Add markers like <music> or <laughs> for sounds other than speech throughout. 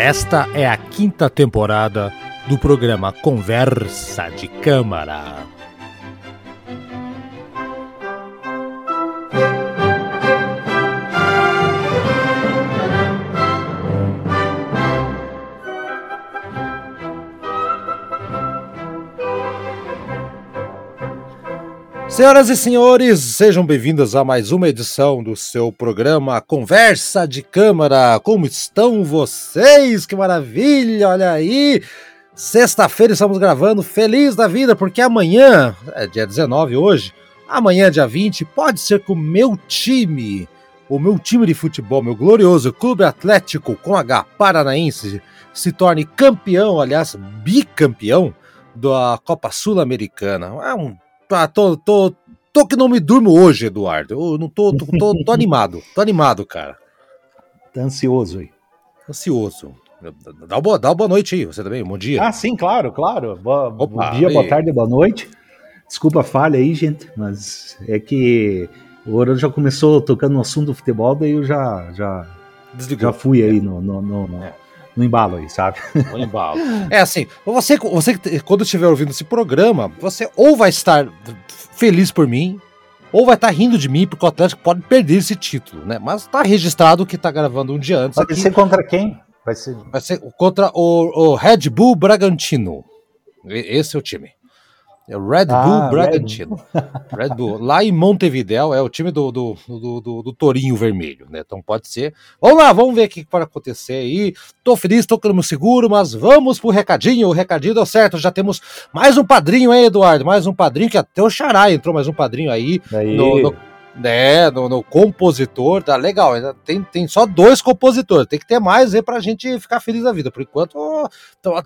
Esta é a quinta temporada do programa Conversa de Câmara. Senhoras e senhores, sejam bem-vindos a mais uma edição do seu programa Conversa de Câmara. Como estão vocês? Que maravilha! Olha aí! Sexta-feira estamos gravando feliz da vida, porque amanhã, é dia 19 hoje, amanhã, dia 20, pode ser que o meu time, o meu time de futebol, meu glorioso Clube Atlético com H Paranaense, se torne campeão, aliás, bicampeão da Copa Sul-Americana. É um ah, tô, tô, tô que não me durmo hoje, Eduardo. Eu não tô, tô, tô, tô animado. Tô animado, cara. Tá ansioso aí. Ansioso. Dá uma, boa, dá uma boa noite aí, você também. Bom dia. Ah, sim, claro, claro. Boa, Opa, bom dia, aí. boa tarde, boa noite. Desculpa a falha aí, gente, mas é que o Ouro já começou tocando no assunto do futebol, daí eu já, já, já fui aí no, no, no, no, no embalo aí, sabe? No embalo. <laughs> é assim, você, você quando estiver ouvindo esse programa, você ou vai estar feliz por mim, ou vai estar rindo de mim, porque o Atlético pode perder esse título, né? Mas está registrado que está gravando um dia antes. Vai ser contra quem? Vai ser, vai ser contra o, o Red Bull Bragantino. Esse é o time. É o Red ah, Bull Bragantino. <laughs> Red Bull. Lá em Montevideo é o time do, do, do, do, do Torinho Vermelho, né? Então pode ser. Vamos lá, vamos ver o que pode acontecer aí. Tô feliz, tô com seguro, mas vamos pro recadinho. O recadinho deu certo. Já temos mais um padrinho aí, Eduardo. Mais um padrinho, que até o Xará entrou mais um padrinho aí. aí. No, no, né, no, no, compositor, tá legal. Ainda tem, tem só dois compositores, tem que ter mais aí pra gente ficar feliz da vida. Por enquanto,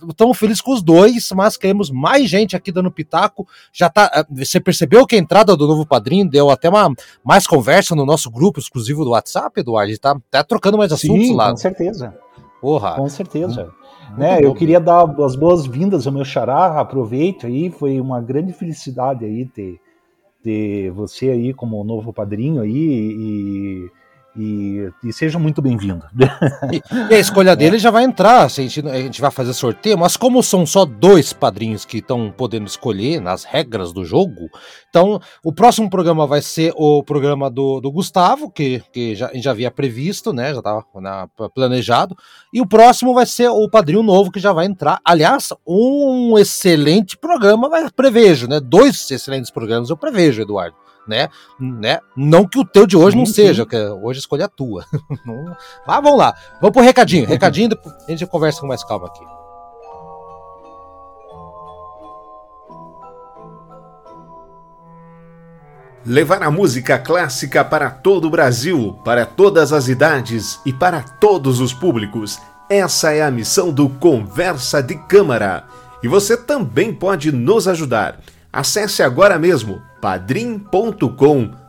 estamos felizes com os dois, mas queremos mais gente aqui dando pitaco. Já tá. Eh, você percebeu que a entrada do novo padrinho deu até uma mais conversa no nosso grupo exclusivo do WhatsApp, Eduardo? A gente tá, tá trocando mais assuntos Sim, lá. Com certeza. Porra. Com certeza. Hum, né, eu queria dar as boas-vindas ao meu xará, aproveito aí, foi uma grande felicidade aí ter ter você aí como novo padrinho aí e, e, e seja muito bem-vindo. E, e, a escolha <laughs> dele já vai entrar, a gente, a gente vai fazer sorteio, mas como são só dois padrinhos que estão podendo escolher nas regras do jogo, então o próximo programa vai ser o programa do, do Gustavo, que, que já, já havia previsto, né? Já estava planejado, e o próximo vai ser o padrinho novo que já vai entrar. Aliás, um excelente programa vai prevejo, né? Dois excelentes programas eu prevejo, Eduardo né? né? Não que o teu de hoje sim, não seja, que hoje escolha a tua. <laughs> Mas vamos lá, vamos pro recadinho. Recadinho, a gente conversa com mais calma aqui. Levar a música clássica para todo o Brasil, para todas as idades e para todos os públicos. Essa é a missão do Conversa de Câmara. E você também pode nos ajudar. Acesse agora mesmo padrim.com.br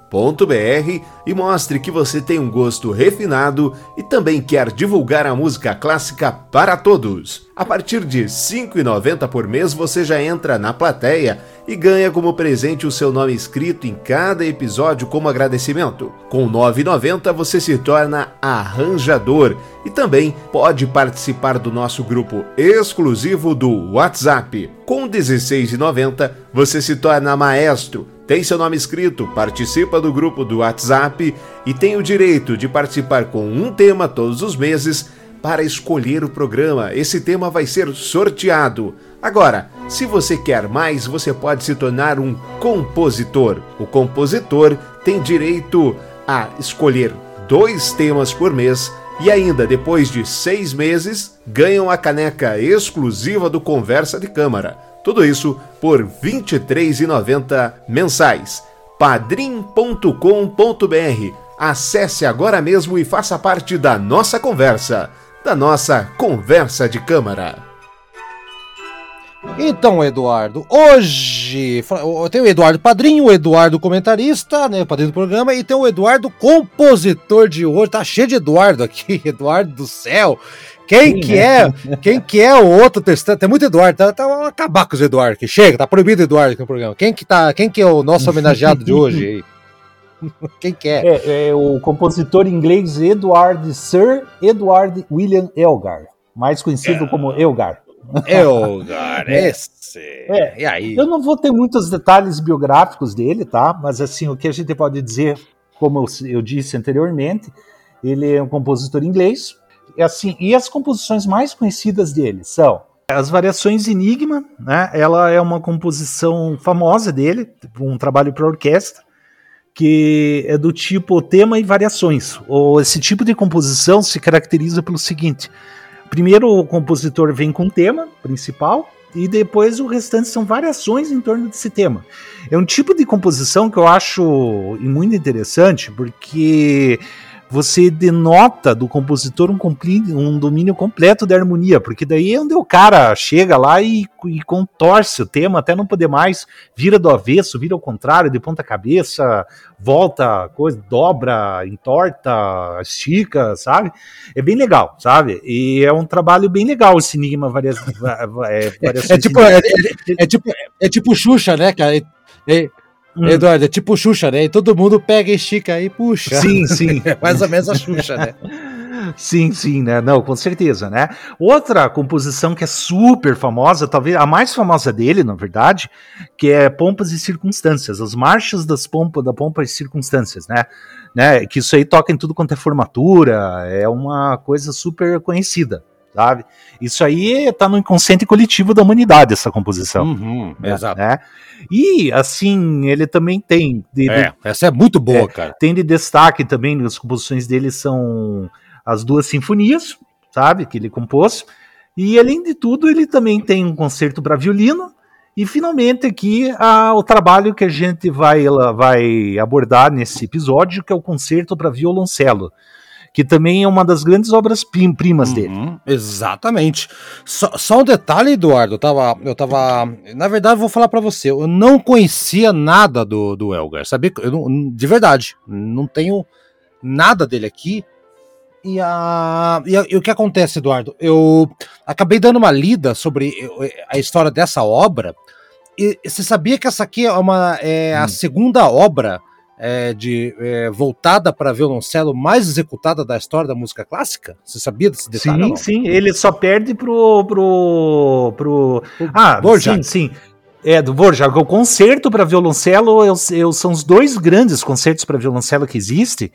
e mostre que você tem um gosto refinado e também quer divulgar a música clássica para todos. A partir de R$ 5,90 por mês você já entra na plateia e ganha como presente o seu nome escrito em cada episódio como agradecimento. Com R$ 9,90 você se torna arranjador e também pode participar do nosso grupo exclusivo do WhatsApp. Com R$ 16,90 você se torna maestro tem seu nome escrito, participa do grupo do WhatsApp e tem o direito de participar com um tema todos os meses para escolher o programa. Esse tema vai ser sorteado. Agora, se você quer mais, você pode se tornar um compositor. O compositor tem direito a escolher dois temas por mês e ainda, depois de seis meses, ganham a caneca exclusiva do Conversa de Câmara. Tudo isso por R$ 23,90 mensais. padrim.com.br. Acesse agora mesmo e faça parte da nossa conversa, da nossa conversa de câmara. Então, Eduardo, hoje tem o Eduardo Padrinho, o Eduardo comentarista, né, padrinho do programa, e tem o Eduardo compositor de hoje. Tá cheio de Eduardo aqui, <laughs> Eduardo do céu. Quem Sim, que né? é? Quem que é o outro testante? Tem muito Eduardo, tá, tá acabar com os Eduardo que chega, tá proibido Eduardo aqui no programa. Quem que tá, quem que é o nosso homenageado de hoje aí? <laughs> Quem que é? é? é? o compositor inglês Edward Sir Edward William Elgar. mais conhecido é. como Elgar. Elgar, <laughs> é. esse. É, e aí? Eu não vou ter muitos detalhes biográficos dele, tá? Mas assim, o que a gente pode dizer, como eu, eu disse anteriormente, ele é um compositor inglês. Assim, e as composições mais conhecidas dele são as variações Enigma, né? Ela é uma composição famosa dele, um trabalho para orquestra que é do tipo tema e variações. Ou esse tipo de composição se caracteriza pelo seguinte: primeiro o compositor vem com o tema principal e depois o restante são variações em torno desse tema. É um tipo de composição que eu acho muito interessante porque você denota do compositor um, um, domínio completo da harmonia, porque daí é onde o cara chega lá e, e, contorce o tema até não poder mais, vira do avesso, vira ao contrário, de ponta cabeça, volta, coisa, dobra, entorta, estica, sabe? É bem legal, sabe? E é um trabalho bem legal esse enigma varias, é, é, tipo, é, é, tipo é tipo Xuxa, né, cara? É, Hum. Eduardo, é tipo Xuxa, né? E todo mundo pega, estica e puxa. Sim, sim. <laughs> É mais ou menos a Xuxa, né? Sim, sim, né? Não, com certeza, né? Outra composição que é super famosa, talvez a mais famosa dele, na verdade, que é Pompas e Circunstâncias, as marchas das pompas, da Pompas e Circunstâncias, né? né? Que isso aí toca em tudo quanto é formatura, é uma coisa super conhecida, sabe? Isso aí está no inconsciente coletivo da humanidade, essa composição. Uhum, né? Exato. Né? E, assim, ele também tem. De, é, de, essa é muito boa, é, cara. Tem de destaque também, as composições dele são as duas sinfonias, sabe? Que ele compôs. E, além de tudo, ele também tem um concerto para violino. E, finalmente, aqui, o trabalho que a gente vai, vai abordar nesse episódio, que é o concerto para violoncelo que também é uma das grandes obras primas uhum, dele. Exatamente. Só, só, um detalhe, Eduardo, eu tava, eu tava, na verdade, vou falar para você, eu não conhecia nada do, do Elgar, sabia? Eu não, de verdade, não tenho nada dele aqui. E, a, e, a, e, o que acontece, Eduardo? Eu acabei dando uma lida sobre a história dessa obra. E você sabia que essa aqui é, uma, é hum. a segunda obra é, de, é, voltada para violoncelo mais executada da história da música clássica? Você sabia desse detalhe? Sim, sim. Ele só perde pro. pro, pro... Ah, Borjak. sim, sim. É, do Borjak. O concerto para violoncelo eu, eu, são os dois grandes concertos para violoncelo que existem.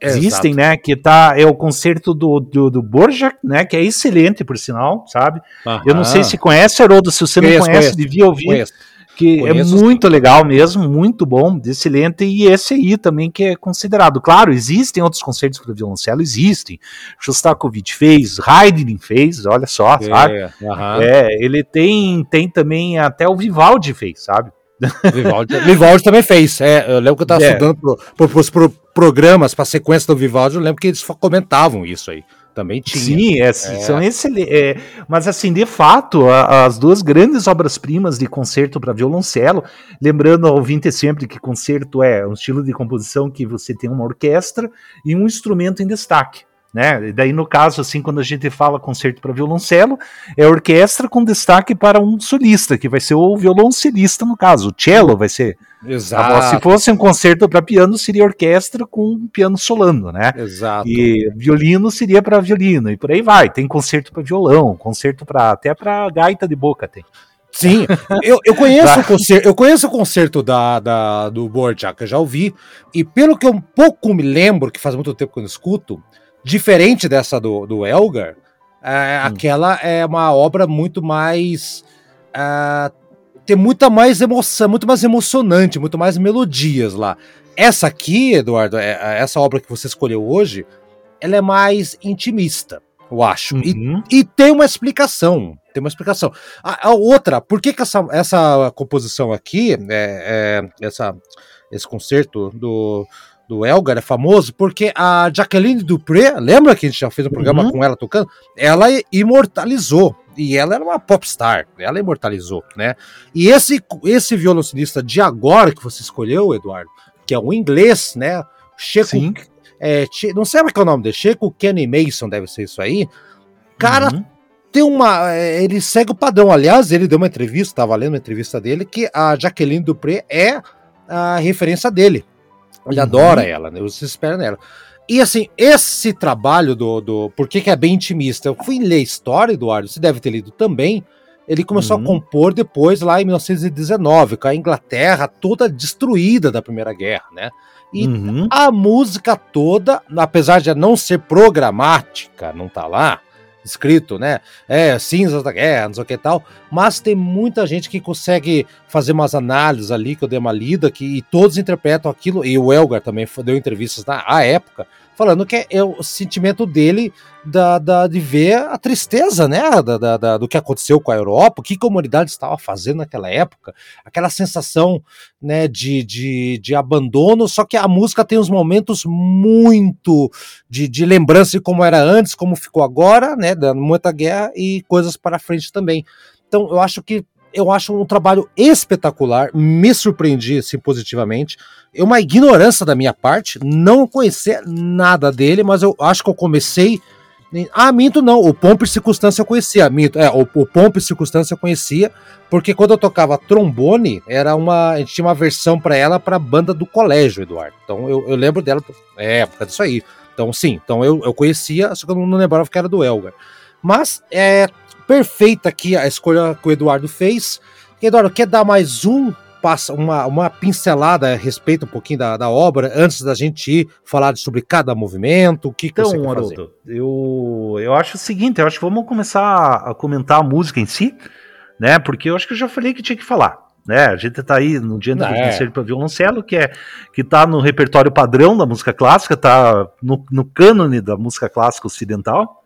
Existem, Exato. né? Que tá, é o concerto do, do, do Borjak, né? Que é excelente, por sinal, sabe? Aham. Eu não sei se conhece, Haroldo. Se você não conhece, conheço, devia ouvir. Conheço que é Conheço é muito legal mesmo, muito bom, excelente, e esse aí também que é considerado. Claro, existem outros concertos para violoncelo, existem. Shostakovich fez, Haydn fez, olha só, é, sabe? É, ele tem, tem também, até o Vivaldi fez, sabe? Vivaldi, Vivaldi também fez. É, eu lembro que eu estava é. estudando para os pro, pro, programas, para a sequência do Vivaldi, eu lembro que eles comentavam isso aí. Também tinha. Sim, é, é. são excelentes. É, mas, assim, de fato, a, as duas grandes obras-primas de concerto para violoncelo, lembrando ao ouvinte sempre que concerto é um estilo de composição que você tem uma orquestra e um instrumento em destaque né? E daí, no caso, assim, quando a gente fala concerto para violoncelo, é orquestra com destaque para um solista, que vai ser o violoncelista, no caso. O cello vai ser. Exato. Se fosse um concerto para piano, seria orquestra com piano solando, né? Exato. E violino seria para violino, e por aí vai. Tem concerto para violão, concerto para até para gaita de boca tem. Sim, eu, eu, conheço <laughs> o concerto, eu conheço o concerto da, da, do Borjak, eu já ouvi, e pelo que eu um pouco me lembro, que faz muito tempo que eu não escuto, Diferente dessa do, do Elgar, é, hum. aquela é uma obra muito mais. É, tem muita mais emoção, muito mais emocionante, muito mais melodias lá. Essa aqui, Eduardo, é, é essa obra que você escolheu hoje, ela é mais intimista, eu acho. Uhum. E, e, tem uma explicação. Tem uma explicação. A, a outra, por que, que essa, essa composição aqui, é, é, essa, esse concerto do, do Elgar é famoso porque a Jacqueline Dupré, lembra que a gente já fez um programa uhum. com ela tocando? Ela imortalizou. E ela era uma popstar, ela imortalizou, né? E esse, esse violoncelista de agora que você escolheu, Eduardo, que é o inglês, né? Checo, é, não sei como é, é o nome dele, Checo Kenny Mason, deve ser isso aí. Cara, uhum. tem uma. É, ele segue o padrão. Aliás, ele deu uma entrevista, estava lendo uma entrevista dele, que a Jacqueline Dupré é a referência dele. Ele uhum. adora ela, né? Você espera nela. E assim, esse trabalho do. do por que, que é bem intimista? Eu fui ler história, Eduardo, você deve ter lido também. Ele começou uhum. a compor depois, lá em 1919, com a Inglaterra toda destruída da Primeira Guerra, né? E uhum. a música toda, apesar de não ser programática, não tá lá, escrito, né? É, cinzas da guerra, não sei o que tal. Mas tem muita gente que consegue fazer umas análises ali, que eu dei uma lida, que, e todos interpretam aquilo. E o Elgar também deu entrevistas na época falando que é o sentimento dele da, da, de ver a tristeza, né, da, da, da, do que aconteceu com a Europa, o que a comunidade estava fazendo naquela época, aquela sensação, né, de, de, de abandono, só que a música tem uns momentos muito de, de lembrança de como era antes, como ficou agora, né, da muita guerra e coisas para frente também. Então, eu acho que eu acho um trabalho espetacular, me surpreendi assim, positivamente. É uma ignorância da minha parte, não conhecer nada dele, mas eu acho que eu comecei. Ah, minto não, o Pompe Circunstância eu conhecia, minto, é, o, o Pompe Circunstância eu conhecia, porque quando eu tocava trombone, era uma, a gente tinha uma versão para ela para banda do colégio, Eduardo. Então eu, eu lembro dela, é, época disso aí. Então sim, então eu, eu conhecia, só que eu não lembrava que era do Elgar. Mas é, perfeita aqui a escolha que o Eduardo fez. Eduardo, quer dar mais um passa uma, uma pincelada a respeito um pouquinho da, da obra antes da gente ir falar sobre cada movimento? O que, então, que você quer fazer? eu, eu acho o seguinte, eu acho que vamos começar a comentar a música em si, né? Porque eu acho que eu já falei que tinha que falar. Né, a gente tá aí no dia do é. concerto para violoncelo, que é que tá no repertório padrão da música clássica, tá no, no cânone da música clássica ocidental.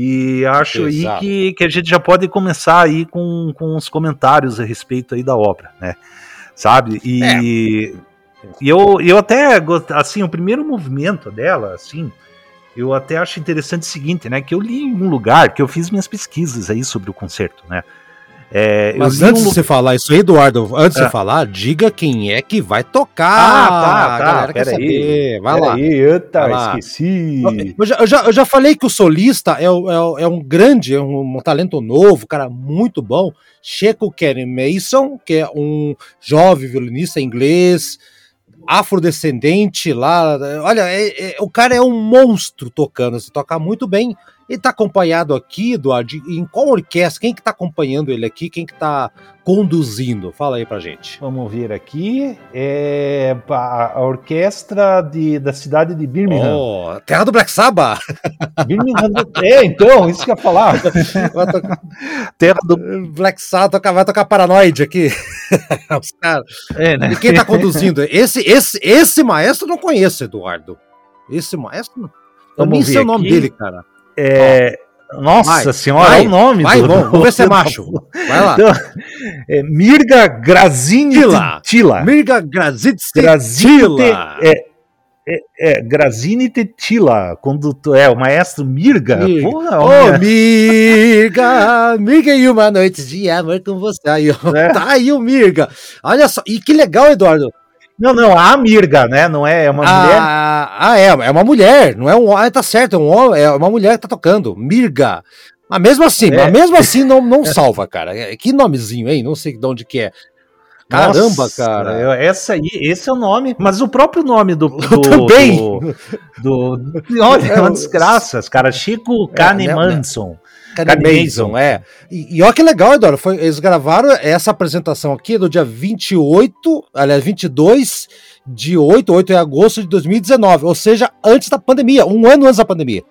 E acho Exato. aí que, que a gente já pode começar aí com, com os comentários a respeito aí da obra, né? Sabe? E, é. e eu, eu até, assim, o primeiro movimento dela, assim, eu até acho interessante o seguinte, né? Que eu li em um lugar, que eu fiz minhas pesquisas aí sobre o concerto, né? É, Mas antes um... de você falar isso aí, Eduardo, antes de você é. falar, diga quem é que vai tocar. Ah, tá, tá. Galera quer saber. Vai lá. Aí, eita, vai lá. esqueci. Eu já, eu, já, eu já falei que o solista é, é, é um grande, é um, um, talento novo, cara, muito bom. Checo Kenny Mason, que é um jovem violinista inglês, afrodescendente lá. Olha, é, é, o cara é um monstro tocando, se toca muito bem. Ele está acompanhado aqui, Eduardo, em qual orquestra? Quem que está acompanhando ele aqui? Quem que está conduzindo? Fala aí pra gente. Vamos ver aqui. É a orquestra de, da cidade de Birmingham. Oh, terra do Black Sabbath! <laughs> Birmingham. É, então, isso que eu ia falar. <laughs> terra do Black Sabbath vai tocar Paranoid aqui. <laughs> Os caras. É, né? E quem está conduzindo? Esse, esse, esse maestro não conheço, Eduardo. Esse maestro. Eu nem sei o nome dele, cara. É, nossa vai, senhora, vai, é o nome vai, do, vamos ver se é macho. Vai lá. Então, é Mirga Grazini Tila. Mirga Grazini Tila. É, é, é, Grazini Tetila, tu é o maestro Mirga. Mirga. Porra, Ô, Mirga, Mirga e uma noite de amor com você. Aí, é. Tá aí o Mirga. Olha só, e que legal, Eduardo. Não, não, a Mirga, né? Não é, é uma ah, mulher. Ah, é, é uma mulher, não é um ah, tá certo, é, um, é uma mulher que tá tocando. Mirga. Mas mesmo assim, é. mas mesmo <laughs> assim não, não salva, cara. É, que nomezinho, hein? Não sei de onde que é. Caramba, Nossa, cara. Essa aí, esse é o nome, mas o próprio nome do. <laughs> do também! Do, do, olha, é uma desgraça, cara. Chico é, Kahnemanson. Mason, é. E, e olha que legal, Eduardo, foi, eles gravaram essa apresentação aqui do dia 28, aliás, 22 de 8, 8 de agosto de 2019, ou seja, antes da pandemia, um ano antes da pandemia.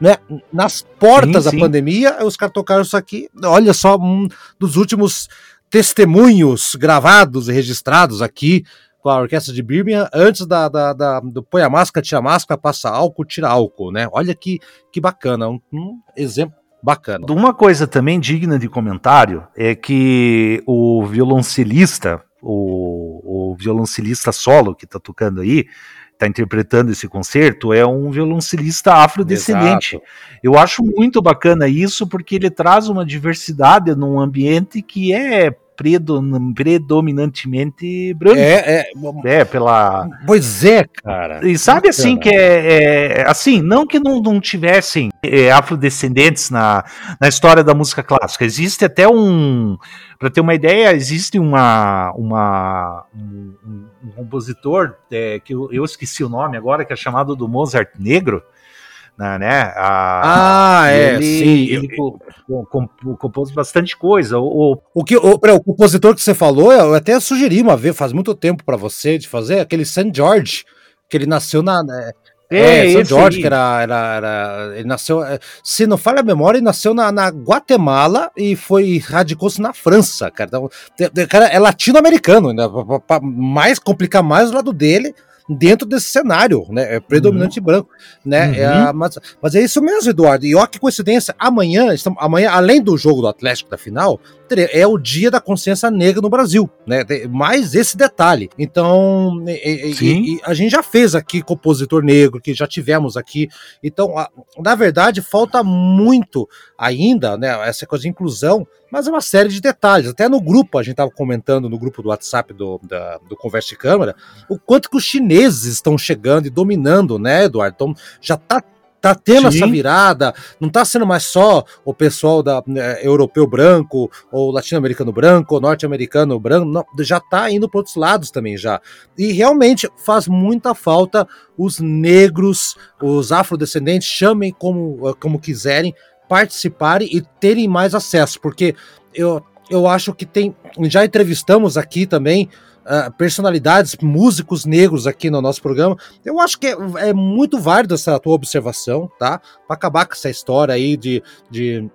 Né? Nas portas sim, sim. da pandemia, os caras tocaram isso aqui. Olha só, um dos últimos testemunhos gravados e registrados aqui com a orquestra de Birmingham, antes da, da, da, do põe a máscara, tira a máscara, passa álcool, tira álcool, né? Olha que, que bacana, um, um exemplo bacana. Uma coisa também digna de comentário é que o violoncelista, o, o violoncelista solo que está tocando aí, está interpretando esse concerto, é um violoncelista afrodescendente. Exato. Eu acho muito bacana isso porque ele traz uma diversidade num ambiente que é predominantemente branco. É, é, é, pela. Pois é, cara. E sabe assim que é, é, assim, não que não, não tivessem é, afrodescendentes na, na história da música clássica. Existe até um, para ter uma ideia, existe uma uma um, um compositor é, que eu, eu, esqueci o nome agora, que é chamado do Mozart Negro, né? né a, ah, é, ele, sim. Ele compôs bastante coisa. O, o, que, o, o, compositor que você falou, eu até sugeri uma vez, faz muito tempo para você, de fazer aquele St. George, que ele nasceu na. Né, é, é São Jorge, que era, era, era, Ele nasceu. É, se não falha a memória, ele nasceu na, na Guatemala e foi radicou-se na França, cara. Então, cara é latino-americano, ainda. Pra mais complicar mais o lado dele dentro desse cenário, né? É predominante uhum. branco, né? Uhum. É, mas, mas é isso mesmo, Eduardo. E olha que coincidência, amanhã, estamos, amanhã, além do jogo do Atlético da final, é o dia da consciência negra no Brasil, né? Mais esse detalhe. Então, e, e, e a gente já fez aqui compositor negro, que já tivemos aqui. Então, a, na verdade, falta muito ainda, né? Essa coisa de inclusão, mas é uma série de detalhes. Até no grupo, a gente estava comentando no grupo do WhatsApp do, da, do Conversa de Câmara, o quanto que os chineses estão chegando e dominando, né, Eduardo? Então, já está tá tendo Sim. essa virada, não tá sendo mais só o pessoal da é, europeu branco, ou latino-americano branco, ou norte-americano branco, não, já tá indo para outros lados também já. E realmente faz muita falta os negros, os afrodescendentes, chamem como, como quiserem, participarem e terem mais acesso, porque eu, eu acho que tem. Já entrevistamos aqui também uh, personalidades, músicos negros aqui no nosso programa. Eu acho que é, é muito válido essa tua observação, tá? Para acabar com essa história aí de, de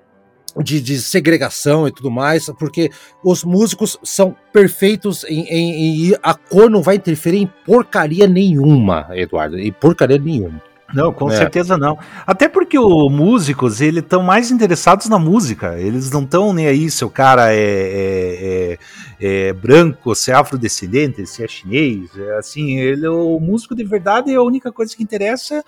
de, de, segregação e tudo mais, porque os músicos são perfeitos em, em, em, a cor não vai interferir em porcaria nenhuma, Eduardo, em porcaria nenhuma. Não, com é. certeza não. Até porque os músicos, eles estão mais interessados na música. Eles não estão nem aí se o cara é, é, é, é, branco, se é afrodescendente, se é chinês. É assim, ele, o músico de verdade, a única coisa que interessa é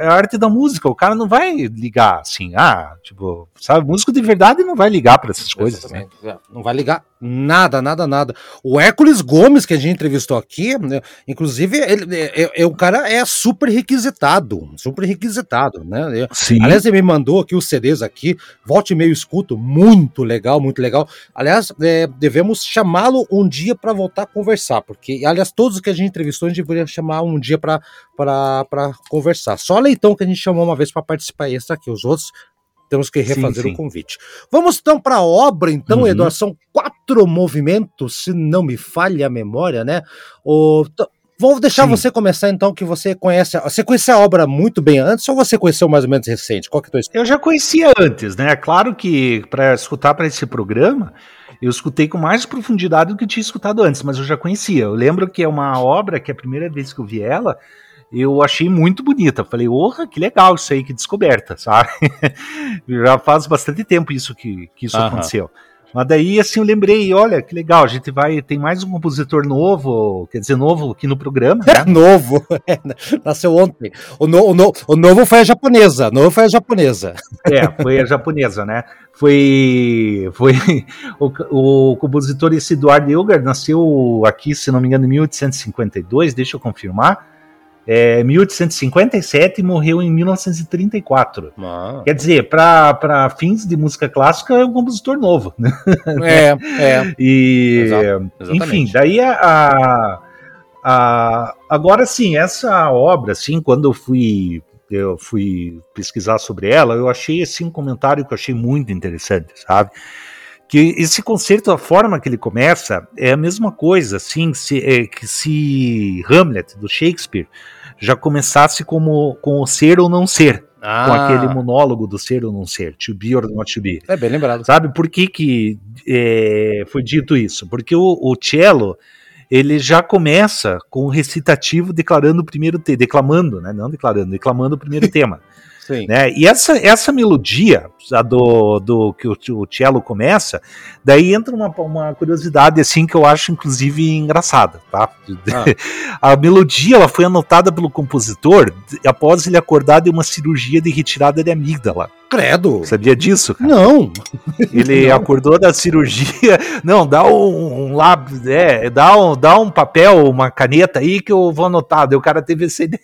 a arte da música. O cara não vai ligar assim, ah, tipo, sabe, músico de verdade não vai ligar para essas coisas. Né? Não vai ligar nada, nada, nada. O Hércules Gomes, que a gente entrevistou aqui, né, inclusive, ele, é, é, é, o cara é super requisitado, super requisitado, né? Sim. Aliás, ele me mandou aqui os CDs aqui, volte e meio escuto, muito legal, muito legal. Aliás, é, devemos chamá-lo um dia para voltar a conversar, porque, aliás, todos que a gente entrevistou, a gente deveria chamar um dia para conversar. Só Leitão que a gente chamou uma vez para participar esse aqui, os outros temos que refazer sim, sim. o convite. Vamos então para a obra, então, uhum. Eduardo. São quatro movimentos, se não me falha a memória, né? O, Vou deixar Sim. você começar então, que você conhece. Você conhecia a obra muito bem antes ou você conheceu mais ou menos recente? Qual que é Eu já conhecia antes, né? Claro que para escutar para esse programa, eu escutei com mais profundidade do que tinha escutado antes, mas eu já conhecia. Eu lembro que é uma obra que a primeira vez que eu vi ela, eu achei muito bonita. Falei, orra, que legal isso aí, que descoberta, sabe? <laughs> Já faz bastante tempo isso que, que isso aconteceu. Mas daí, assim, eu lembrei, olha, que legal, a gente vai, tem mais um compositor novo, quer dizer, novo aqui no programa, né? <laughs> novo, é, <laughs> nasceu ontem. O, no, o, no, o novo foi a japonesa, o novo foi a japonesa. É, foi a japonesa, né? Foi, foi o, o compositor esse Eduardo Ilgar nasceu aqui, se não me engano, em 1852, deixa eu confirmar, é, 1857 e morreu em 1934. Ah. Quer dizer, para fins de música clássica, é um compositor novo. Né? <laughs> É, é. E, enfim, daí a, a, agora sim, essa obra, assim, quando eu fui eu fui pesquisar sobre ela, eu achei assim um comentário que eu achei muito interessante, sabe? que esse concerto, a forma que ele começa, é a mesma coisa, assim, se, é, que se Hamlet, do Shakespeare, já começasse como, com o ser ou não ser. Ah. Com aquele monólogo do ser ou não ser, to be or not to be. É bem lembrado. Sabe por que, que é, foi dito isso? Porque o, o cello, ele já começa com o recitativo declarando o primeiro tema, declamando, né? Não declarando, declamando o primeiro <laughs> tema. Sim. Né? E essa, essa melodia a do, do que o, o cello começa, daí entra uma, uma curiosidade assim que eu acho inclusive engraçada, tá? Ah. <laughs> A melodia ela foi anotada pelo compositor após ele acordar de uma cirurgia de retirada de amígdala. Credo. Sabia disso? Cara? Não. <laughs> Ele não. acordou da cirurgia. <laughs> Não, dá um, um lápis, é, dá um, dá um papel, uma caneta aí que eu vou anotar. Daí o cara teve essa <laughs> ideia.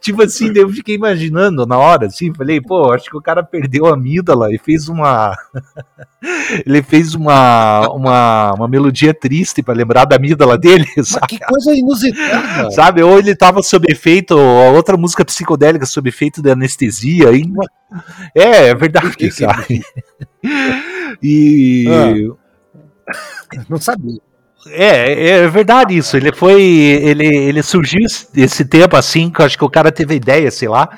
tipo assim, eu fiquei imaginando na hora, assim, falei, pô, acho que o cara perdeu a amígdala e fez uma. ele fez uma, uma, uma melodia triste para lembrar da amígdala dele. Sabe? que coisa inusitada. Sabe? Ou ele tava sob efeito, outra música psicodélica sob efeito de anestesia. Aí... É, é verdade, <laughs> sabe? e. Ah. Não sabia. É, é verdade isso. Ele foi. Ele, ele surgiu esse tempo assim, que eu acho que o cara teve ideia, sei lá.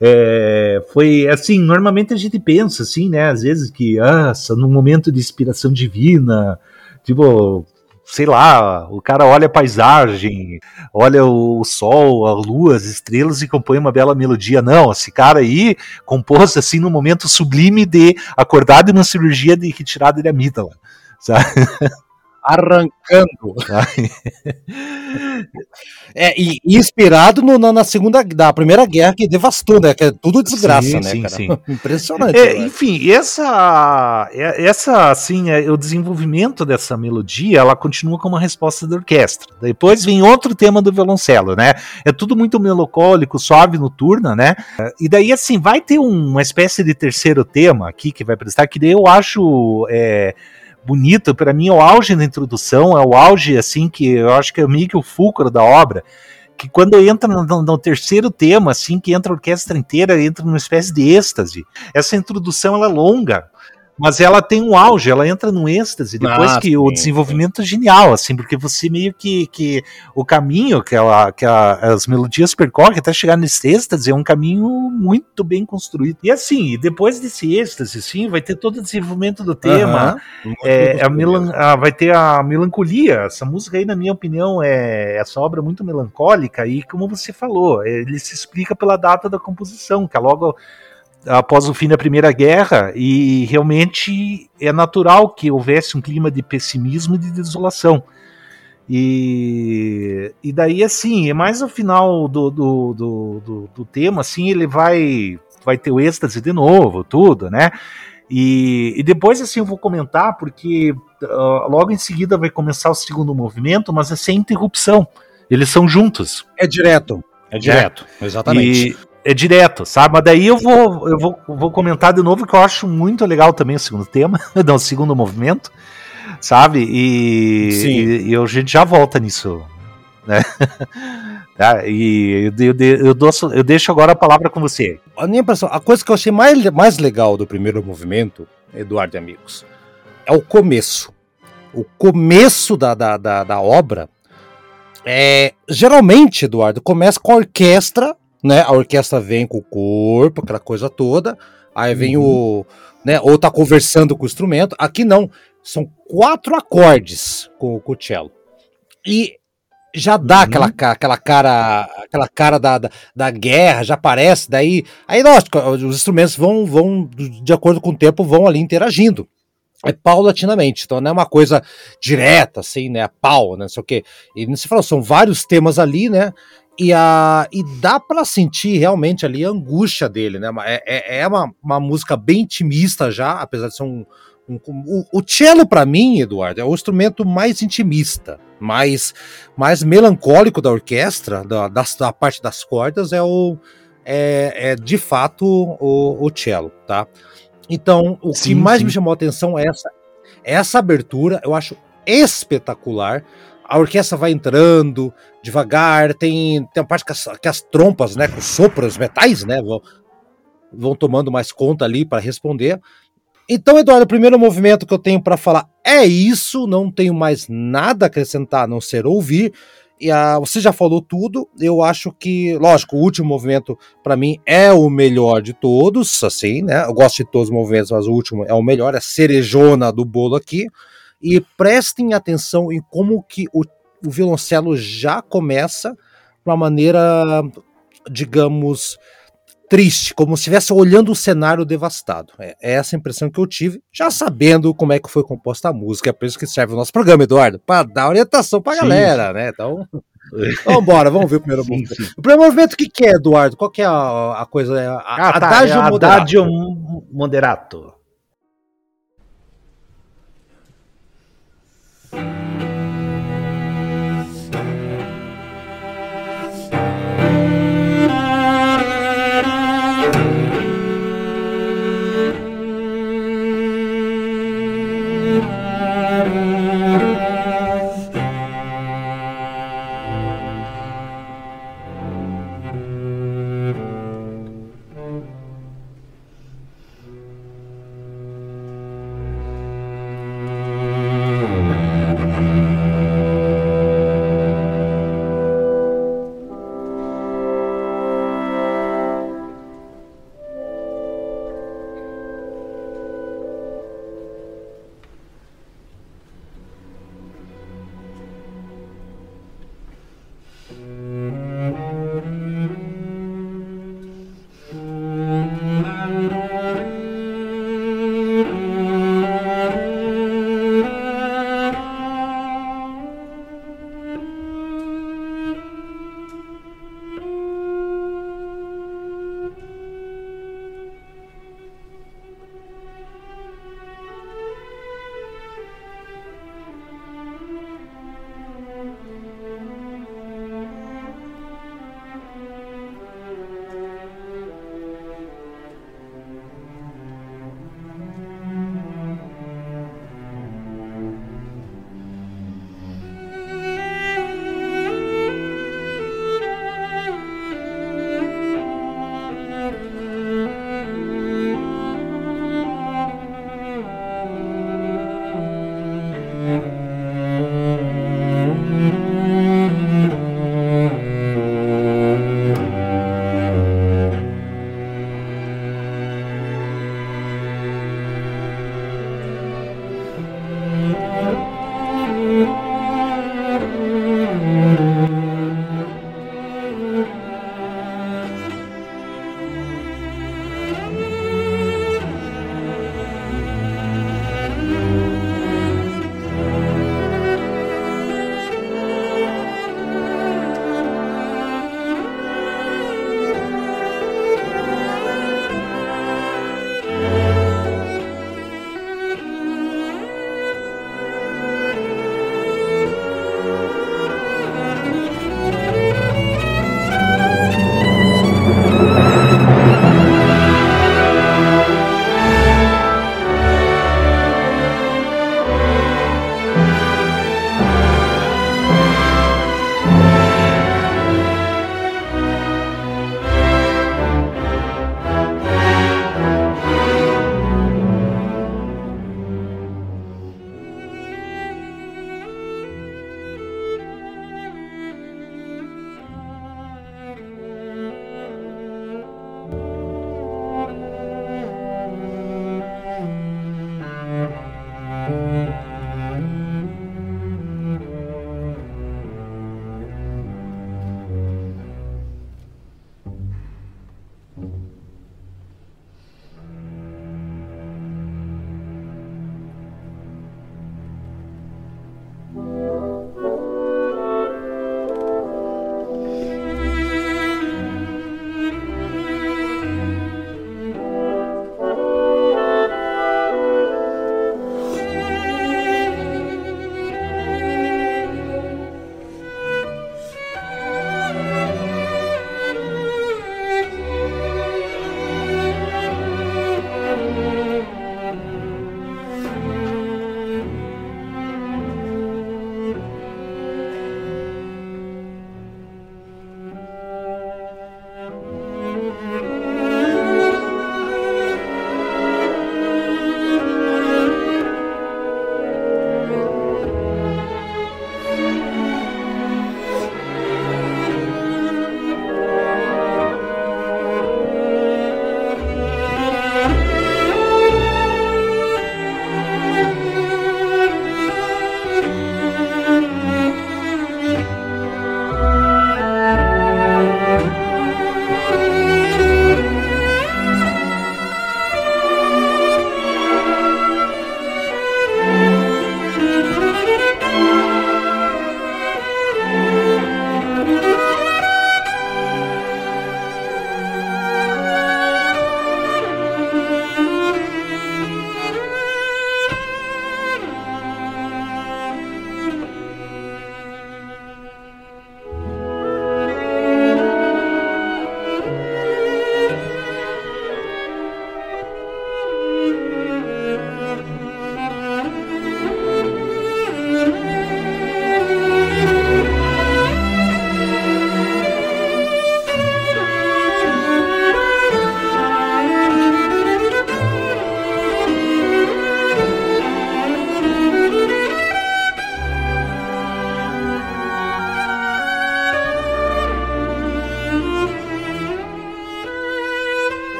É, foi assim, normalmente a gente pensa assim, né? Às vezes que, ah, num momento de inspiração divina, tipo, sei lá, o cara olha a paisagem, olha o sol, a lua, as estrelas e compõe uma bela melodia. Não, esse cara aí compôs assim no momento sublime de acordar de uma cirurgia de retirada de amígdala, sabe? <laughs> arrancando. <laughs> é, e, inspirado no, na, na, segunda, da primeira guerra que devastou, né? Que é tudo desgraça, sim, né, sim, cara? Sim. <laughs> Impressionante. É, enfim, essa, é, essa, assim, é, o desenvolvimento dessa melodia, ela continua com uma resposta da orquestra. Depois vem outro tema do violoncelo, né? É tudo muito melancólico, suave, noturna, né? E daí, assim, vai ter uma espécie de terceiro tema aqui que vai prestar, que daí eu acho. É, bonito, para mim é o auge da introdução, é o auge assim que eu acho que é meio que o fulcro da obra, que quando entra no, no, no, terceiro tema, assim, que entra a orquestra inteira, entra numa espécie de êxtase. Essa introdução ela é longa, mas ela tem um auge, ela entra num êxtase, depois ah, que sim, o desenvolvimento sim. é genial, assim, porque você meio que, que o caminho que, ela, que a, as melodias percorrem até chegar nesse êxtase é um caminho muito bem construído. E assim, depois desse êxtase, sim, vai ter todo o desenvolvimento do tema, é, a melan a, vai ter a melancolia, essa música aí, na minha opinião, é essa obra muito melancólica e, como você falou, ele se explica pela data da composição, que é logo após o fim da Primeira Guerra e realmente é natural que houvesse um clima de pessimismo e de desolação. E, e daí, assim, é mais no final do, do, do, do, do tema, assim, ele vai, vai ter o êxtase de novo, tudo, né? E, e depois, assim, eu vou comentar, porque uh, logo em seguida vai começar o segundo movimento, mas é sem interrupção. Eles são juntos. É direto. É direto, é. exatamente. É direto, sabe? Mas daí eu vou, eu vou, vou comentar de novo que eu acho muito legal também o segundo tema, <laughs> não, o segundo movimento, sabe? E, e, e a gente já volta nisso, né? Ah, <laughs> e eu, eu, eu, dou, eu deixo agora a palavra com você. A minha impressão, a coisa que eu achei mais, mais legal do primeiro movimento, Eduardo e amigos, é o começo. O começo da, da, da, da obra é. Geralmente, Eduardo, começa com a orquestra né? A orquestra vem com o corpo, aquela coisa toda. Aí vem uhum. o. Né, ou tá conversando com o instrumento. Aqui não. São quatro acordes com, com o cello. E já dá uhum. aquela, aquela cara aquela cara da, da, da, guerra, já aparece, daí. Aí, lógico, os instrumentos vão, vão, de acordo com o tempo, vão ali interagindo. É paulatinamente, então não é uma coisa direta, assim, né? Pau, né, não sei o quê. E você falou, são vários temas ali, né? E, a, e dá para sentir realmente ali a angústia dele, né? É, é, é uma, uma música bem intimista já, apesar de ser um. um, um o, o cello, para mim, Eduardo, é o instrumento mais intimista, mais, mais melancólico da orquestra, da, da, da parte das cordas, é o. É, é de fato o, o cello, tá? Então, o sim, que mais sim. me chamou a atenção é essa, essa abertura, eu acho espetacular a orquestra vai entrando devagar, tem, tem uma parte que as, que as trompas, né, com sopros, metais, né, vão, vão tomando mais conta ali para responder. Então, Eduardo, o primeiro movimento que eu tenho para falar é isso, não tenho mais nada a acrescentar a não ser ouvir. E a, você já falou tudo, eu acho que, lógico, o último movimento para mim é o melhor de todos, assim, né? Eu gosto de todos os movimentos, mas o último é o melhor, é a cerejona do bolo aqui. E prestem atenção em como que o, o violoncelo já começa de uma maneira, digamos, triste, como se estivesse olhando o cenário devastado. É, é, essa impressão que eu tive, já sabendo como é que foi composta a música. É por isso que serve o nosso programa, Eduardo, para dar orientação para a galera, né? Então, <laughs> vamos embora, vamos ver o primeiro sim, movimento. Sim. O primeiro movimento, o que, que é, Eduardo? Qual que é a, a coisa? A, ah, tá, adágio, é moderato. moderato. Thank you.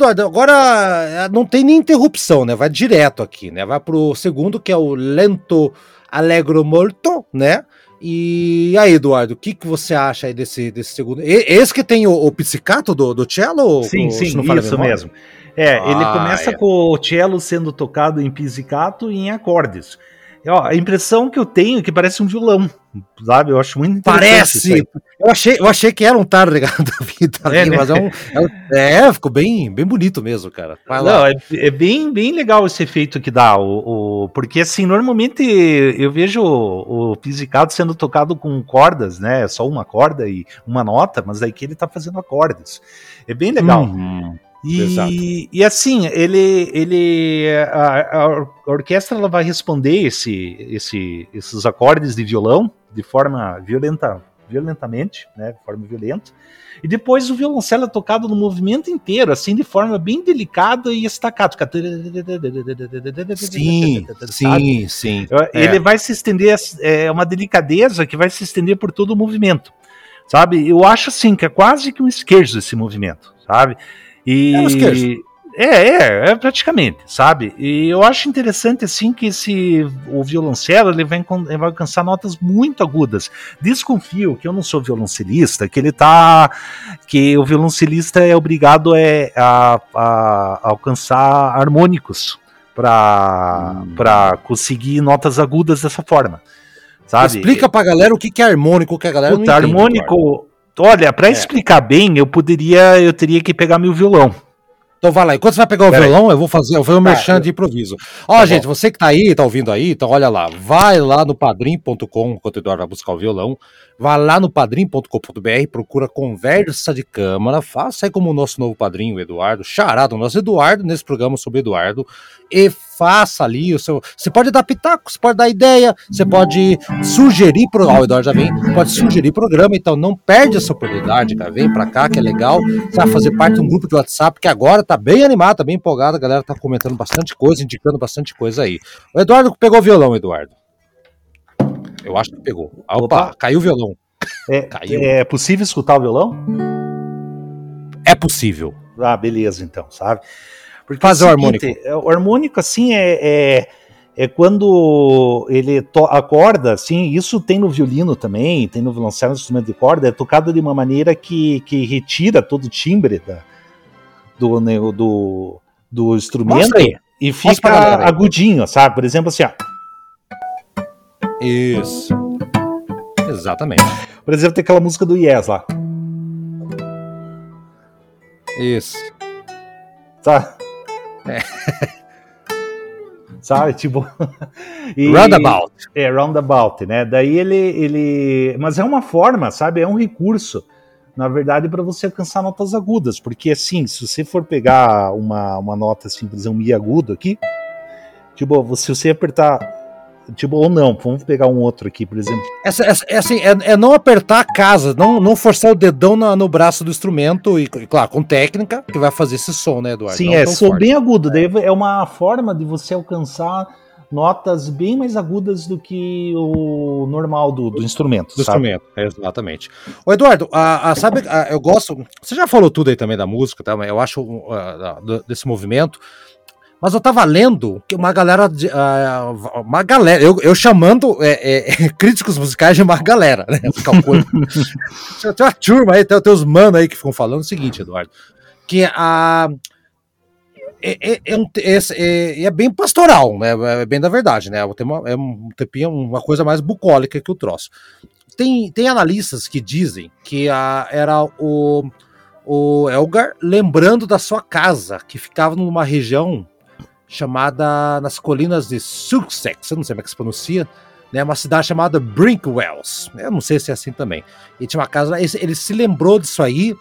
Eduardo, agora eh, não tem nem interrupção, né? Vai direto aqui, né? Vai pro segundo, que é o Lento Allegro Molto, né? E aí, Eduardo, o que, que você acha aí desse, desse segundo? Esse que tem o, o pizzicato do, do cello? Sim, ou, sim, isso mesmo. É, ah, ele começa é. com o cello sendo tocado em pizzicato e em acordes. Ó, a impressão que eu tenho é que parece um violão, sabe? Eu acho muito. Parece! Eu achei, eu achei que era um tarregado <laughs> da vida é, ali, né? mas é um, é, é, ficou bem, bem bonito mesmo, cara. Vai Não, é, é, bem, bem legal esse efeito que dá, o, o porque assim, normalmente eu vejo o, o pizzicato sendo tocado com cordas, né? Só uma corda e uma nota, mas aí que ele tá fazendo acordes. É bem legal. Uhum. E, e assim, ele, ele a, a, orquestra ela vai responder esse, esse, esses acordes de violão de forma violenta, violentamente, né, de forma violenta. E depois o violoncelo é tocado no movimento inteiro, assim, de forma bem delicada e estacado. Sim, sim, sim. Ele é. vai se estender, é uma delicadeza que vai se estender por todo o movimento, sabe? Eu acho, assim, que é quase que um esquerdo esse movimento, sabe? E... É, é, é, é, praticamente, sabe? E eu acho interessante assim que esse o violoncelo ele vai, ele vai alcançar notas muito agudas. Desconfio que eu não sou violoncelista, que ele tá que o violoncelista é obrigado é, a, a, a alcançar harmônicos para hum. para conseguir notas agudas dessa forma. Sabe? Explica pra galera o que, que é harmônico, que a galera Puta, não entende, harmônico, Olha, para é. explicar bem, eu poderia, eu teria que pegar meu violão. Então vai lá, enquanto você vai pegar o Pera violão, aí. eu vou fazer, eu vou tá, merchan de improviso. Ó, tá gente, bom. você que tá aí, tá ouvindo aí, então olha lá, vai lá no padrim.com, enquanto o Eduardo vai buscar o violão, vai lá no padrim.com.br, procura conversa de câmara, faça aí como o nosso novo padrinho, o Eduardo, charado, o nosso Eduardo, nesse programa sobre Eduardo, e faça ali o seu. Você pode dar pitaco, você pode dar ideia, você pode sugerir pro. Ó, o Eduardo já vem, pode sugerir programa, então não perde essa oportunidade, cara. Vem pra cá que é legal. Você vai fazer parte de um grupo de WhatsApp que agora tá bem animado, tá bem empolgado, a galera tá comentando bastante coisa, indicando bastante coisa aí. O Eduardo pegou o violão, Eduardo. Eu acho que pegou. Opa, Opa. caiu o violão. É, caiu. é possível escutar o violão? É possível. Ah, beleza, então, sabe? Porque Fazer é o, harmônico. É, o harmônico, assim, é, é, é quando ele acorda, assim, isso tem no violino também, tem no violoncelo, no instrumento de corda, é tocado de uma maneira que, que retira todo o timbre da, do, né, do, do instrumento e fica agudinho, sabe? Por exemplo, assim, ó. Isso. Exatamente. Por exemplo, tem aquela música do Yes lá. Isso. Sabe? É. <laughs> Sabe, tipo. e, roundabout. É, roundabout, né? Daí ele, ele. Mas é uma forma, sabe? É um recurso, na verdade, para você alcançar notas agudas. Porque, assim, se você for pegar uma, uma nota, assim, por exemplo, um Mi agudo aqui, tipo, se você apertar Tipo, ou não, vamos pegar um outro aqui, por exemplo. Essa, essa, é assim, é, é, não apertar a casa, não, não forçar o dedão na, no braço do instrumento, e, claro, com técnica, que vai fazer esse som, né, Eduardo? Sim, não é, som bem agudo. Daí é uma forma de você alcançar notas bem mais agudas do que o normal do, do instrumento. Do sabe? instrumento, exatamente. O Eduardo, a, a, sabe, a, eu gosto. Você já falou tudo aí também da música, tá? Eu acho uh, desse movimento. Mas eu tava lendo que uma galera. De, uh, uma galera. Eu, eu chamando é, é, <laughs> críticos musicais de uma galera, né? <laughs> tem uma turma aí, tem, tem os manos aí que ficam falando o seguinte, Eduardo. Que a. É, é, é, é, é, bem pastoral, né? É bem da verdade, né? Tem uma, é um tempinho, uma coisa mais bucólica que o troço. Tem, tem analistas que dizem que a, era o, o Elgar lembrando da sua casa, que ficava numa região chamada nas colinas de Sussex, eu não sei como é que se pronuncia, né, uma cidade chamada Brinkwells. Eu não sei se é assim também. E tinha uma casa ele, ele se lembrou disso aí,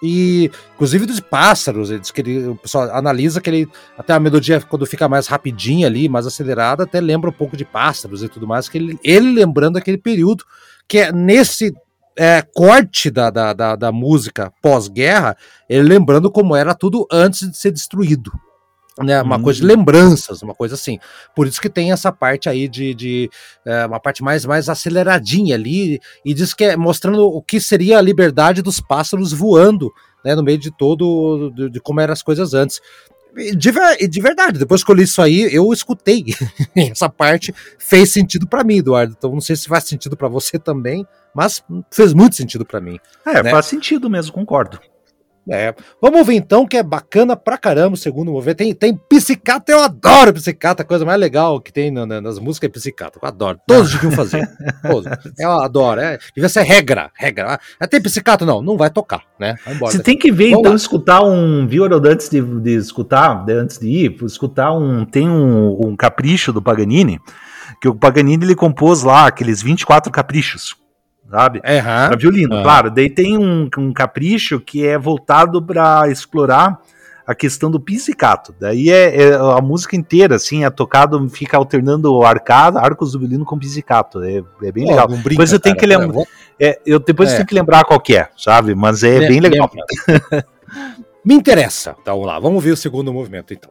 e inclusive dos pássaros, ele que ele, o pessoal analisa que ele até a melodia quando fica mais rapidinha ali, mais acelerada, até lembra um pouco de pássaros e tudo mais, que ele, ele lembrando aquele período que é nesse é, corte da, da, da, da música pós-guerra, ele lembrando como era tudo antes de ser destruído né, uma hum. coisa de hum. lembranças, uma coisa assim. Por isso que tem essa parte aí de, de é, uma parte mais, mais aceleradinha ali, e diz que é mostrando o que seria a liberdade dos pássaros voando né, no meio de todo, de, de como eram as coisas antes. De, de, verdade, depois que eu li isso aí, eu escutei. <laughs> Essa parte fez sentido para mim, Eduardo. Então não sei se faz sentido para você também, mas fez muito sentido para mim. É, né? faz sentido mesmo, concordo. É. Vamos ver então, que é bacana pra caramba o segundo movimento. Tem, tem psicata, eu adoro psicata, a coisa mais legal que tem na, na, nas músicas é psicata. Eu adoro. Todos deviam fazer. <laughs> Todos. Eu adoro. É, devia ser regra. Regra. É, tem psicata? Não, não vai tocar, né? Você tem que ver, Vamos então, lá. escutar um. Viu, antes de, de escutar, antes de ir, escutar um. Tem um, um capricho do Paganini, que o Paganini ele compôs lá aqueles 24 caprichos sabe? Uhum. Para violino, uhum. claro. Daí tem um, um capricho que é voltado para explorar a questão do pizzicato. Daí é, é, a música inteira, assim, é tocado, fica alternando arcada, arcos do violino com pizzicato. É, é bem legal. Brinca, depois eu tenho que lembrar. É, eu depois é. tenho que lembrar qual que é, sabe? Mas é, bem legal. <laughs> Me interessa. Então vamos lá, vamos ver o segundo movimento então.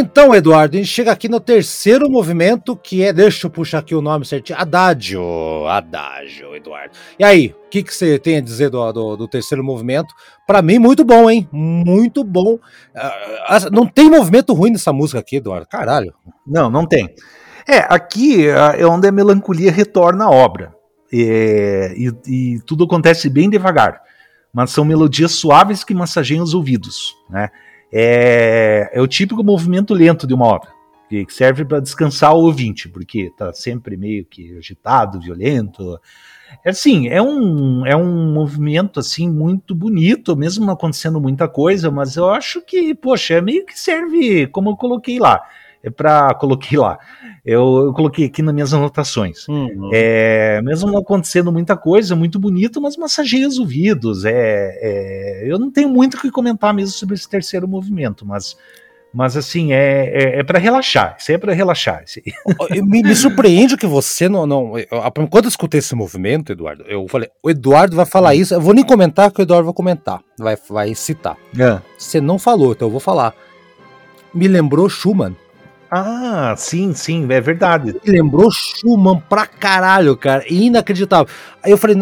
Então, Eduardo, a gente chega aqui no terceiro movimento, que é. Deixa eu puxar aqui o nome certinho. Adágio. Adágio, Eduardo. E aí, o que, que você tem a dizer do, do, do terceiro movimento? Para mim, muito bom, hein? Muito bom. Uh, não tem movimento ruim nessa música aqui, Eduardo. Caralho. Não, não tem. É, aqui é onde a melancolia retorna à obra. É, e, e tudo acontece bem devagar. Mas são melodias suaves que massageiam os ouvidos, né? É, é o típico movimento lento de uma obra, que serve para descansar o ouvinte, porque está sempre meio que agitado, violento. É assim, é um, é um movimento assim muito bonito, mesmo acontecendo muita coisa, mas eu acho que, poxa, é meio que serve, como eu coloquei lá, é para coloquei lá. Eu, eu, coloquei aqui nas minhas anotações. Uhum. É, mesmo não acontecendo muita coisa, muito bonito, mas massageia os ouvidos. É, é, eu não tenho muito o que comentar mesmo sobre esse terceiro movimento, mas mas assim, é, é, é para relaxar. Isso é para relaxar. me, me, surpreende que você não. não eu, quando eu escutei esse movimento, Eduardo, eu falei: o Eduardo vai falar isso. Eu vou nem comentar que o Eduardo vai comentar, vai, vai citar. É. Você não falou, então eu vou falar. Me lembrou Schumann. Ah, sim, sim, é verdade. lembrou Schumann pra caralho, cara. Inacreditável. Aí eu falei,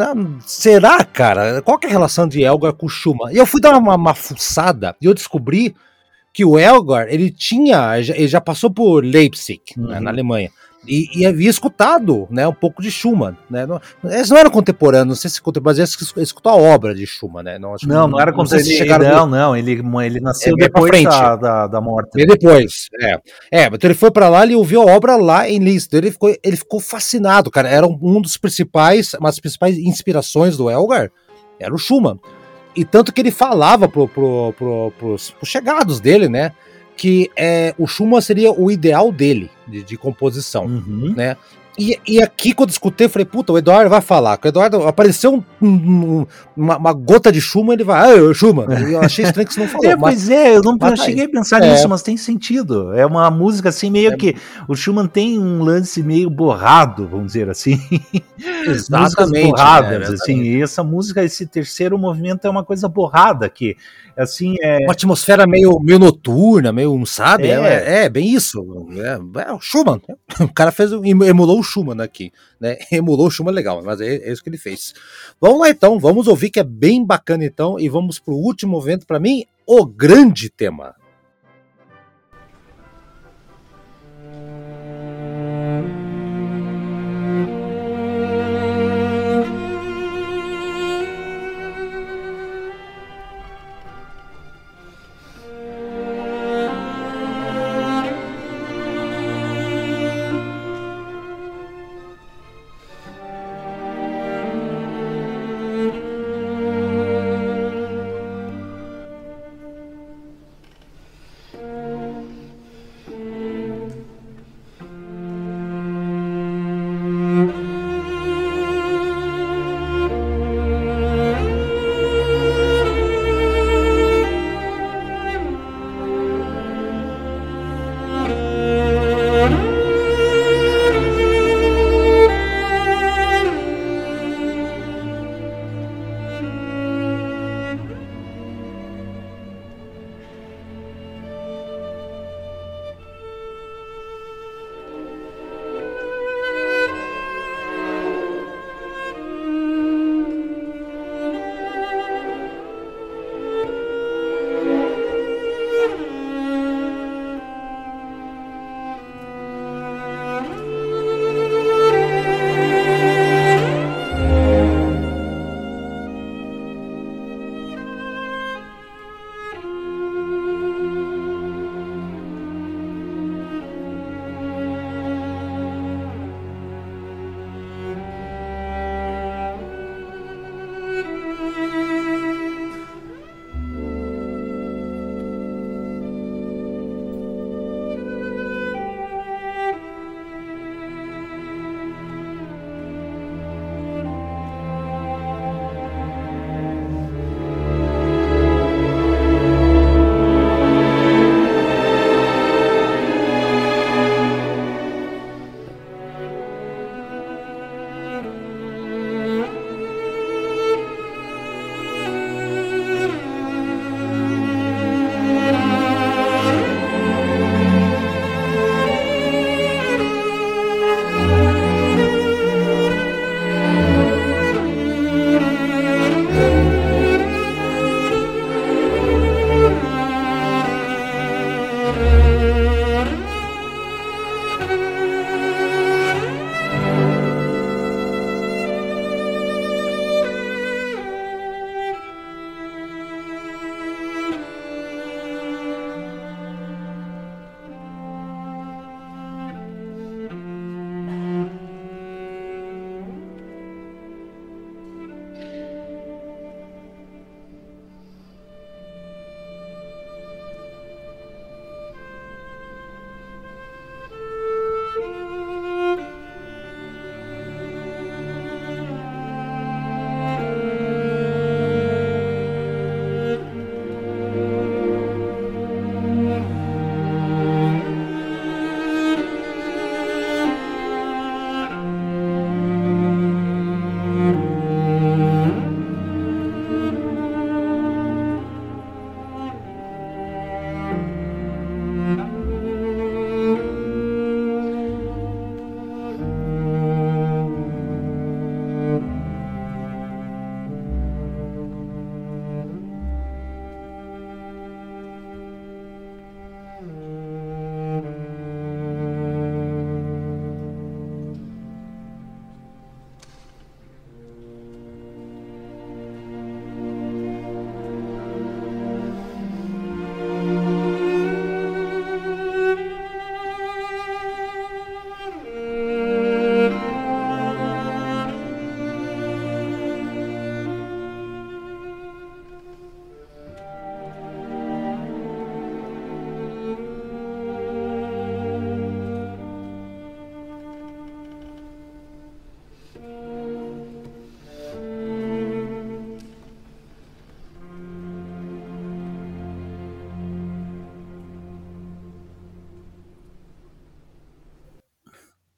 será, cara? Qual que é a relação de Elgar com Schumann? E eu fui dar uma, uma fuçada e eu descobri que o Elgar, ele tinha, ele já passou por Leipzig, uhum. né, naAlemanha e, e, havia escutado né, um pouco de Schumann. Né? Não, eles não eram contemporâneos, não sei se contemporâneos, mas eles escutou a obra de Schumann. Né? Não, não, não, não era contemporâneo. Não, não, não, ele, ele nasceu é, depois frente. Da, da, da morte. E depois, é. É, então ele foi para lá e ouviu a obra lá em Liszt. Ele ficou, ele ficou fascinado, cara. Era um dos principais, uma das principais inspirações do Elgar, era o Schumann. E tanto que ele falava pro, pro, pro, pros, pros chegados dele, né? Que é, o Schumann seria o ideal dele de, de composição, uhum. né? E, e, aqui, quando eu escutei, eu falei, puta, o Eduardo vai falar. O Eduardo apareceu um, um, uma, uma, gota de Schumann, ele vai, ah, Schumann. Eu achei estranho que você não falou. <laughs> É, mas, pois é, eu não eu cheguei a pensar é. nisso, mas tem sentido. É uma música assim, meio é. que. O Schumann tem um lance meio borrado, vamos dizer assim. <laughs> Exatamente. borradas, né, assim. E essa música, esse terceiro movimento é uma coisa borrada que assim é uma atmosfera meio, meio noturna, meio, sabe? É, é, é bem isso. É, é, o Schumann. <laughs> O cara fez emulou o Schumann aqui, né? <laughs> Emulou o Schumann legal, mas é, é, isso que ele fez. Vamos lá então, vamos ouvir que é bem bacana então e vamos pro último evento para mim, o grande tema.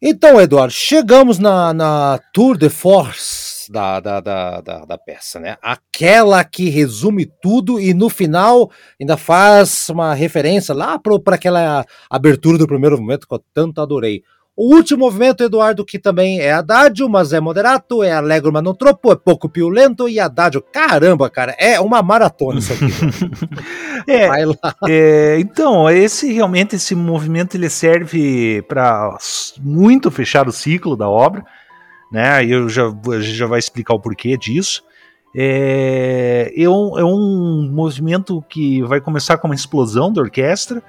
Então, Eduardo, chegamos na, na Tour de Force da, da, da, da, da peça, né? Aquela que resume tudo e no final ainda faz uma referência lá para aquela abertura do primeiro momento que eu tanto adorei. O último movimento, Eduardo, que também é adágio, mas é moderato, é alegro, mas não tropo, é pouco piolento e adágio. Caramba, cara, é uma maratona isso aqui. <laughs> é, <laughs> é, então, esse realmente, esse movimento, ele serve para muito fechar o ciclo da obra, né? Eu já, a gente já vai explicar o porquê disso. É, é, um, é um movimento que vai começar com uma explosão da orquestra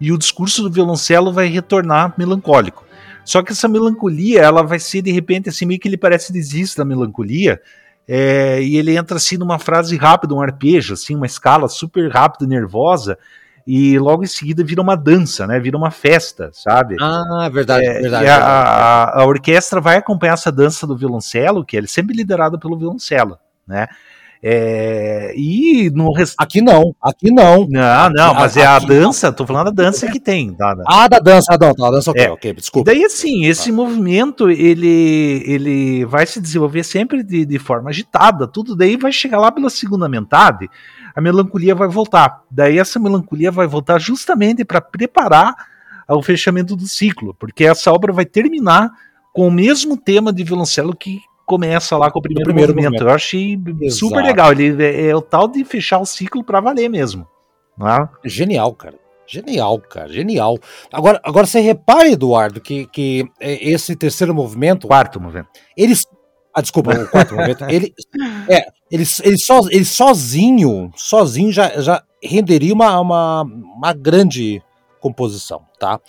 e o discurso do violoncelo vai retornar melancólico. Só que essa melancolia, ela vai ser de repente assim, meio que ele parece desiste da melancolia. É, e ele entra assim numa frase rápida, um arpejo, assim, uma escala super rápida e nervosa, e logo em seguida vira uma dança, né? Vira uma festa, sabe? Ah, verdade, é, verdade. A, a, a, orquestra vai acompanhar essa dança do violoncelo, que é sempre liderada pelo violoncelo, né? É, e no rest... Aqui não, aqui não. Não, não, mas é a dança, tô falando da dança que tem. Da, da... Ah, da dança, ah, não, tá, dança, ok, é. ok, desculpa. Daí, assim, esse ah. movimento, ele, ele vai se desenvolver sempre de, de forma agitada, tudo daí vai chegar lá pela segunda metade, a melancolia vai voltar. Daí essa melancolia vai voltar justamente para preparar o fechamento do ciclo, porque essa obra vai terminar com o mesmo tema de violoncelo que começa lá com o primeiro, primeiro movimento. Eu achei Exato. super legal. Ele é, é, o tal de fechar o ciclo para valer mesmo. Né? Genial, cara. Genial, cara, genial. Agora, agora você repare, Eduardo, que, que é, esse terceiro movimento. Quarto movimento. Eles. Ah, desculpa, o quarto <laughs> movimento. Ele, é, ele, ele, so, ele sozinho, sozinho já, já renderia uma, uma, uma grande composição, tá?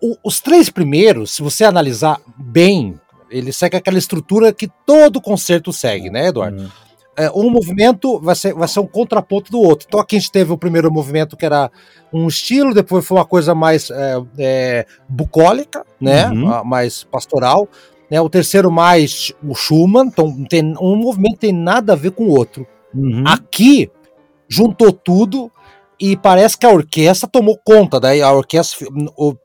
O, os três primeiros, se você analisar bem ele segue aquela estrutura que todo concerto segue, né, Eduardo? Uhum. É, um movimento vai ser, vai ser um contraponto do outro. Então aqui a gente teve o primeiro movimento que era um estilo, depois foi uma coisa mais é, é, bucólica, né? Uhum. Mais pastoral. Né? O terceiro mais o Schumann. Então tem, um movimento tem nada a ver com o outro. Uhum. Aqui juntou tudo e parece que a orquestra tomou conta, daí a orquestra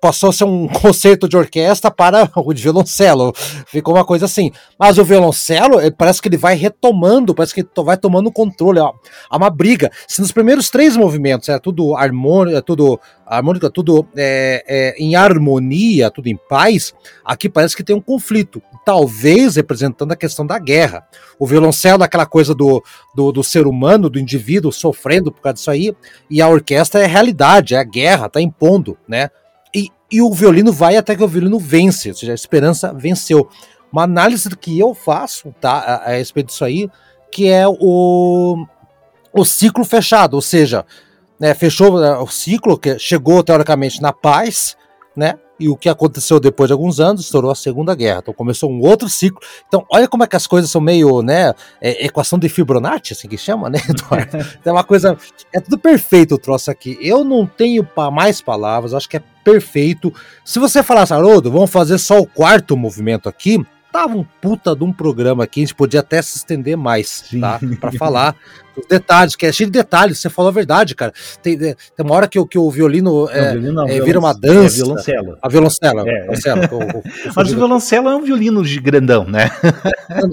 passou a ser um <laughs> concerto de orquestra para o de violoncelo, ficou uma coisa assim. Mas o violoncelo, parece que ele vai retomando, parece que vai tomando controle, há uma briga. Se nos primeiros três movimentos é tudo harmônica, é tudo harmônica, tudo é, é, em harmonia, tudo em paz, aqui parece que tem um conflito, talvez representando a questão da guerra. O violoncelo é aquela coisa do, do, do ser humano, do indivíduo sofrendo por causa disso aí, e a orquestra é a realidade, é a guerra, tá impondo, né? E, e o violino vai até que o violino vence, ou seja, a esperança venceu. Uma análise que eu faço, tá, a, a respeito disso aí, que é o, o ciclo fechado, ou seja, né, fechou né, o ciclo, que chegou teoricamente na paz, né? E o que aconteceu depois de alguns anos, estourou a Segunda Guerra. Então começou um outro ciclo. Então, olha como é que as coisas são meio, né? É, equação de Fibonacci, assim que chama, né, <laughs> Eduardo? então é uma coisa. É tudo perfeito o troço aqui. Eu não tenho mais palavras, acho que é perfeito. Se você falasse, Haroldo, vamos fazer só o quarto movimento aqui, tava um puta de um programa aqui, a gente podia até se estender mais, Sim. tá? <laughs> Para falar os detalhes, que é cheio de detalhes, você falou a verdade, cara. Tem, é, tem uma hora que, que o violino, é, violino não, é, vira uma dança. É violoncelo. A violoncela. É. violoncelo o, o, Mas o violoncelo é um violino de grandão, né?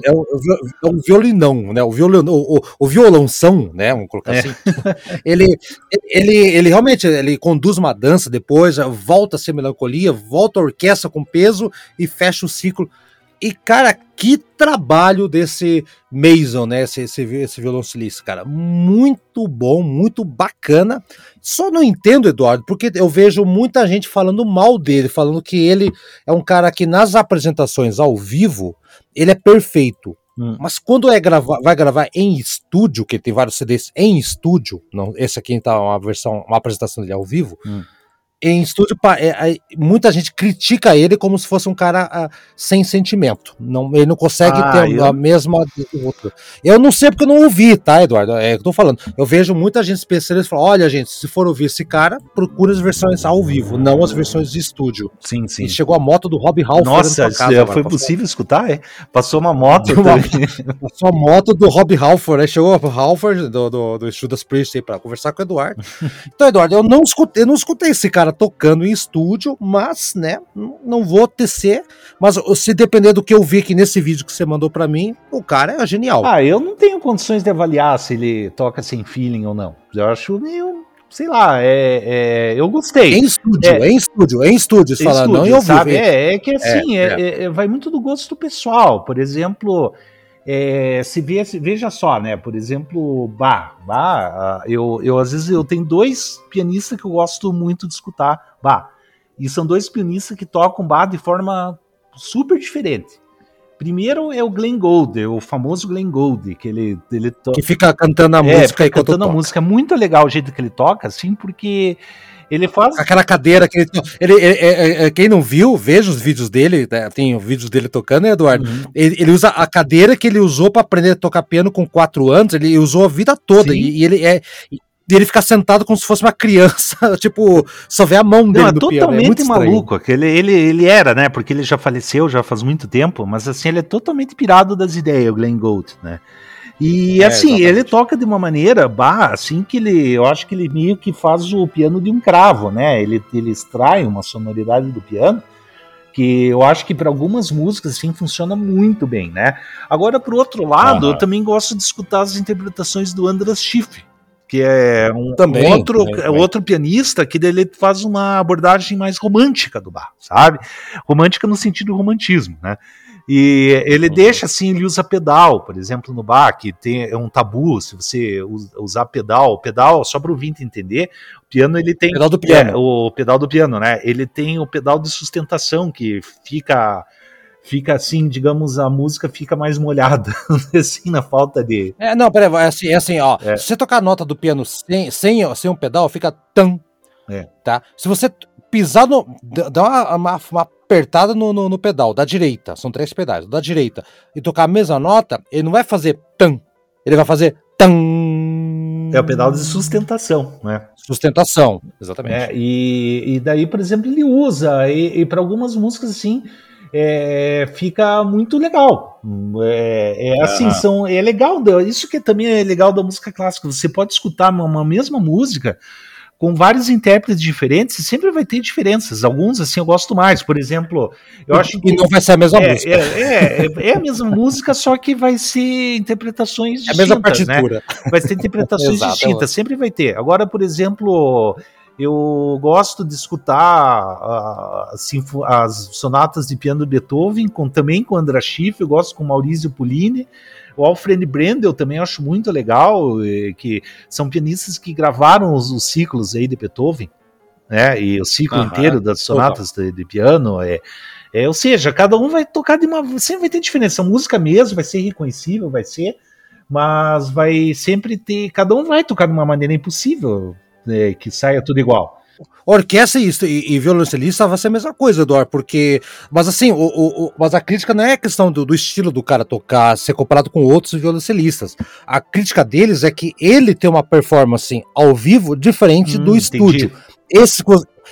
É, um, é um violinão, né? O, violino, o, o violãozão, né? Vamos colocar é. assim. <laughs> ele, ele, ele realmente ele conduz uma dança depois, volta a ser melancolia, volta a orquestra com peso e fecha o ciclo e, cara, que trabalho desse Mason, né? Esse, esse, esse violoncelista, cara. Muito bom, muito bacana. Só não entendo, Eduardo, porque eu vejo muita gente falando mal dele, falando que ele é um cara que nas apresentações ao vivo, ele é perfeito. Hum. Mas quando é gravar, vai gravar em estúdio, que tem vários CDs em estúdio, não, esse aqui tá uma versão, uma apresentação dele ao vivo, hum em estúdio, é, é, muita gente critica ele como se fosse um cara ah, sem sentimento. Não, ele não consegue ah, ter eu... a mesma. Eu não sei porque eu não ouvi, tá, Eduardo? É que eu tô falando. Eu vejo muita gente especialista falando: olha, gente, se for ouvir esse cara, procure as versões ao vivo, não as versões de estúdio. Sim, sim. E chegou a moto do Rob Halford. Nossa, casa, foi possível escutar? É? Passou uma moto. Uma, <laughs> passou a moto do Rob Halford, né? Chegou o Halford do, do, do Judas Priest aí pra conversar com o Eduardo. <laughs> então, Eduardo, eu não escutei, eu não escutei esse cara tocando em estúdio, mas, né, não vou tecer. Mas se depender do que eu vi aqui nesse vídeo que você mandou para mim, o cara é genial. Ah, eu não tenho condições de avaliar se ele toca sem feeling ou não. Eu acho meio sei lá, é, é, eu gostei. Em estúdio, é, em estúdio, em estúdio, estúdio, não em sabe? É, é que assim, é, é. é, vai muito do gosto do pessoal. Por exemplo, se vê, veja só, né? Por exemplo, Bah, bah eu, eu às vezes eu tenho dois pianistas que eu gosto muito de escutar Bah. E são dois pianistas que tocam Bah de forma super diferente. Primeiro é o Glenn Gould, é o famoso Glenn Gould, que ele, ele toca. Que fica cantando a é, música e cantando a toca. música. Muito legal o jeito que ele toca, assim, porque ele faz. Aquela cadeira que ele. ele, ele, ele quem não viu, veja os vídeos dele. Né? Tem vídeos dele tocando, né, Eduardo? Uhum. Ele, ele, usa a cadeira que ele usou para aprender a tocar piano com quatro anos. Ele usou a vida toda. E, e, ele é de ele ficar sentado como se fosse uma criança, <laughs> tipo, só vê a mão dele Não, é totalmente piano. É maluco. Ele, ele, ele era, né? Porque ele já faleceu já faz muito tempo, mas assim, ele é totalmente pirado das ideias, o Glenn Gould, né? E é, assim, exatamente. ele toca de uma maneira, bah, assim que ele, eu acho que ele meio que faz o piano de um cravo, né? Ele, ele extrai uma sonoridade do piano que eu acho que para algumas músicas assim funciona muito bem, né? Agora, por outro lado, uhum. eu também gosto de escutar as interpretações do Andras Schiff, que é um também, outro, né, outro pianista que ele faz uma abordagem mais romântica do bar, sabe? Romântica no sentido do romantismo, né? E ele uhum. deixa assim, ele usa pedal, por exemplo, no bar, que tem é um tabu se você usar pedal. Pedal, só para o ouvinte entender, o piano ele tem. Pedal do piano. É, o pedal do piano, né? Ele tem o pedal de sustentação que fica fica assim, digamos, a música fica mais molhada, <laughs> assim, na falta de. É, não, peraí, é assim, é assim, ó. É. Se você tocar a nota do piano sem, sem, sem um pedal, fica tam. É. Tá? Se você pisar no. dá uma, uma, uma apertada no, no, no, pedal da direita, são três pedais, da direita, e tocar a mesma nota, ele não vai fazer tam, ele vai fazer tam. É o pedal de sustentação, né? Sustentação, exatamente. É, e, e daí, por exemplo, ele usa, e, e para algumas músicas assim é, fica muito legal. É, é assim, são, é legal, isso que também é legal da música clássica. Você pode escutar uma, uma mesma música com vários intérpretes diferentes e sempre vai ter diferenças. Alguns, assim, eu gosto mais. Por exemplo, eu acho que. E não vai ser a mesma é, música. É, é, é, a mesma música, só que vai ser interpretações distintas. É a mesma né? partitura. Né? Vai ser interpretações <laughs> distintas, sempre vai ter. Agora, por exemplo, eu gosto de escutar assim, as sonatas de piano de Beethoven, com, também com André Schiff, eu gosto com Maurizio Pullini, o Alfred Brendel também acho muito legal, que são pianistas que gravaram os, os ciclos aí de Beethoven, né, e o ciclo uhum. inteiro das sonatas de, de, piano, é, é, ou seja, cada um vai tocar de uma, sempre vai ter diferença, a música mesmo vai ser reconhecível, vai ser, mas vai sempre ter, cada um vai tocar de uma maneira impossível, né, que saia tudo igual. Orquestra e, e, e violoncelista vai ser a mesma coisa, Eduardo, porque. Mas assim, o, o, mas a crítica não é a questão do, do, estilo do cara tocar, ser comparado com outros violoncelistas. A crítica deles é que ele tem uma performance ao vivo diferente hum, do estúdio. Esse,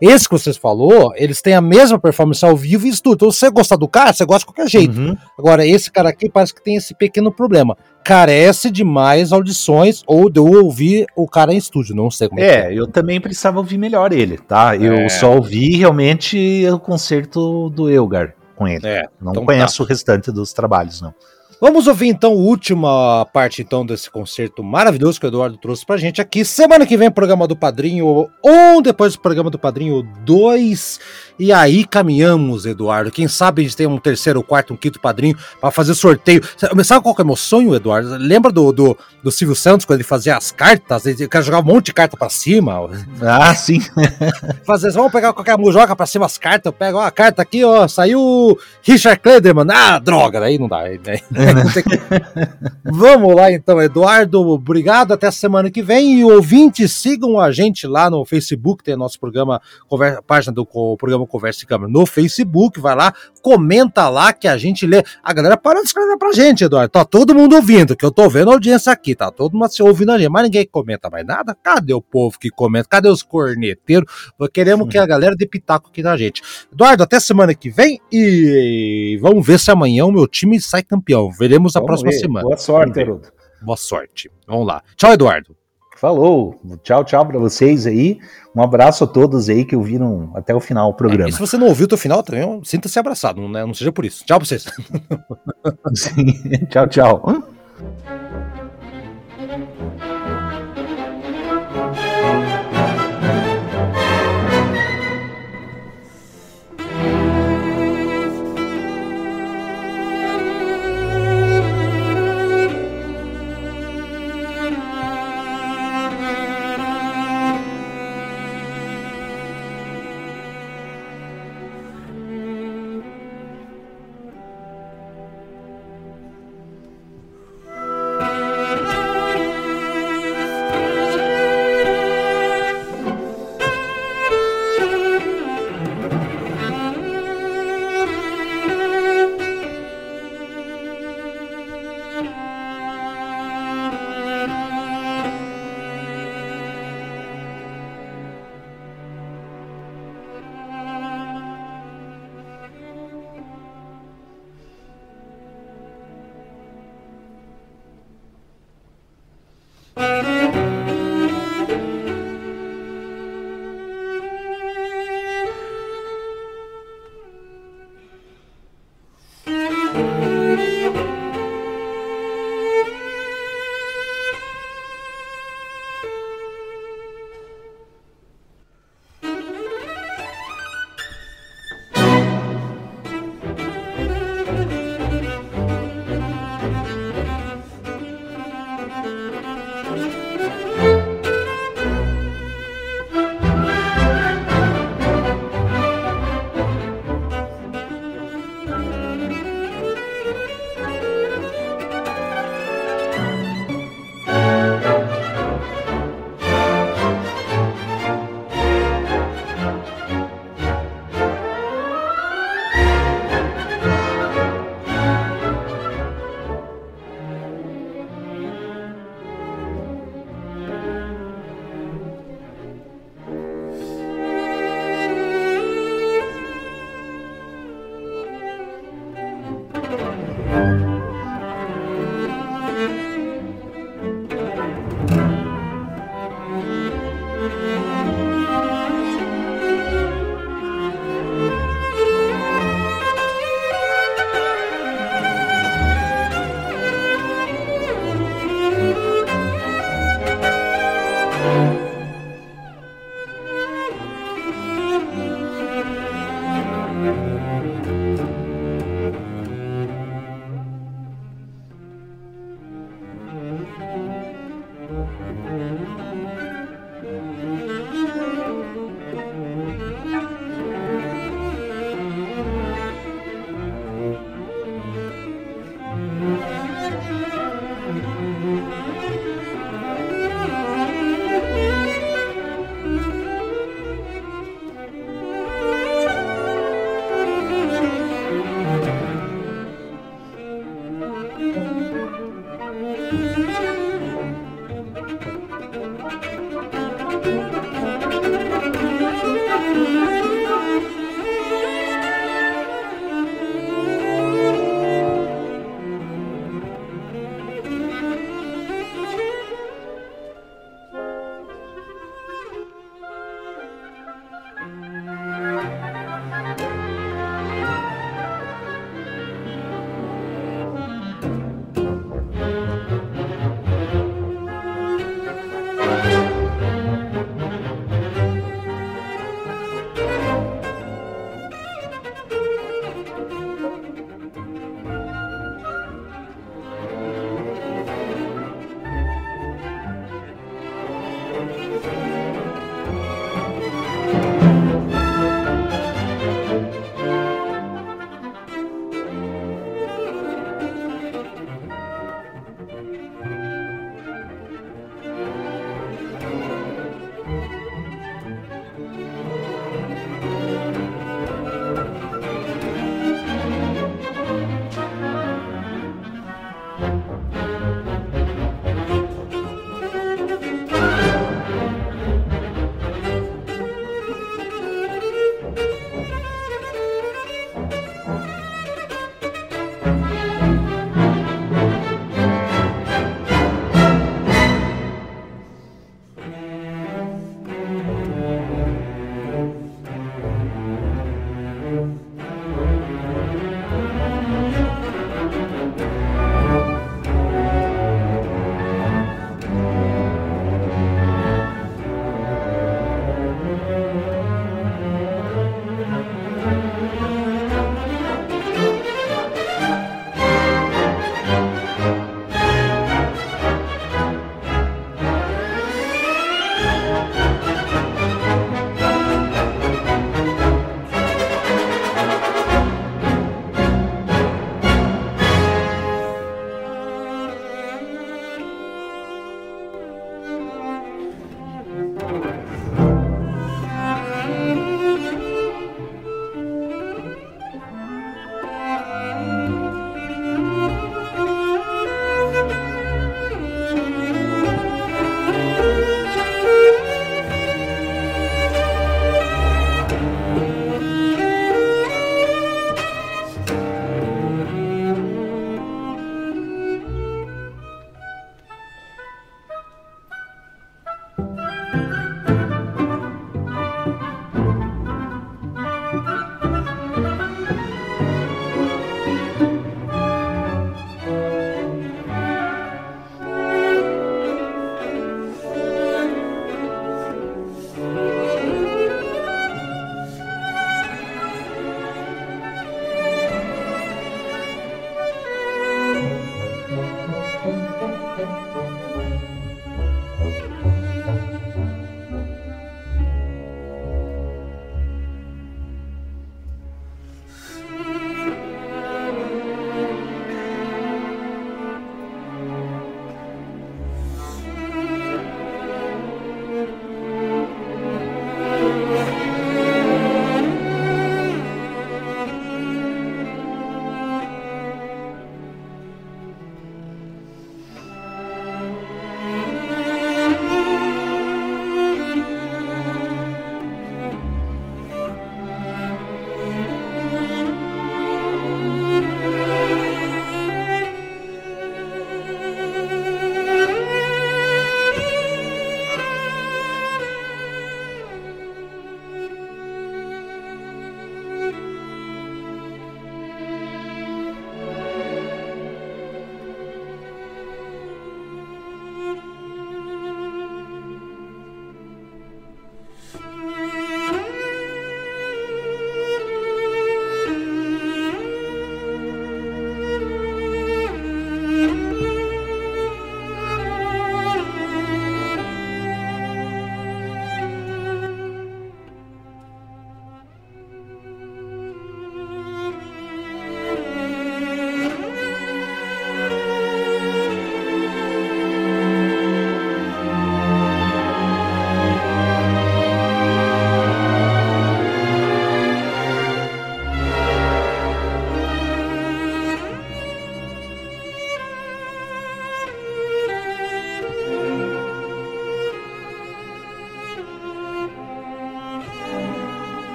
esse que vocês falou, eles têm a mesma performance ao vivo e estúdio. Então, se você gostar do cara, você gosta de qualquer jeito. Uhum. Agora, esse cara aqui parece que tem esse pequeno problema. Carece de mais audições ou de eu ouvir o cara em estúdio. Não sei como é. É, eu também precisava ouvir melhor ele, tá? Eu é. só ouvi realmente o concerto do Elgar com ele. É, não então conheço tá. o restante dos trabalhos, não. Vamos ouvir então a última parte então desse concerto maravilhoso que o Eduardo trouxe pra gente aqui. Semana que vem programa do Padrinho ou depois do programa do Padrinho 2 e aí caminhamos, Eduardo. Quem sabe a gente tem um terceiro, um quarto, um quinto padrinho para fazer sorteio. Sabe qual que é o meu sonho, Eduardo? Lembra do, do, do Silvio Santos quando ele fazia as cartas? Ele quer jogar um monte de carta para cima. Ah, sim. <laughs> fazer, vamos pegar qualquer um, joga para cima as cartas. Eu pego ó, a carta aqui, ó, saiu Richard Klederman. Ah, droga, daí não dá. Daí, daí vamos lá então, Eduardo. Obrigado. Até semana que vem. E ouvintes, sigam a gente lá no Facebook, tem nosso programa, página do programa Conversa de Câmara no Facebook, vai lá, comenta lá que a gente lê. A galera para de escrever pra gente, Eduardo. Tá todo mundo ouvindo, que eu tô vendo a audiência aqui, tá todo mundo se ouvindo a gente, mas ninguém comenta mais nada. Cadê o povo que comenta? Cadê os corneteiros? Queremos que a galera dê pitaco aqui na gente. Eduardo, até semana que vem e vamos ver se amanhã o meu time sai campeão. Veremos a próxima ver. semana. Boa sorte, Herudo. Boa sorte. Vamos lá. Tchau, Eduardo. Falou. Tchau, tchau para vocês aí. Um abraço a todos aí que ouviram até o final do programa. É, e se você não ouviu até o final também, sinta-se abraçado, né? não seja por isso. Tchau pra vocês. <laughs> Sim. tchau, tchau.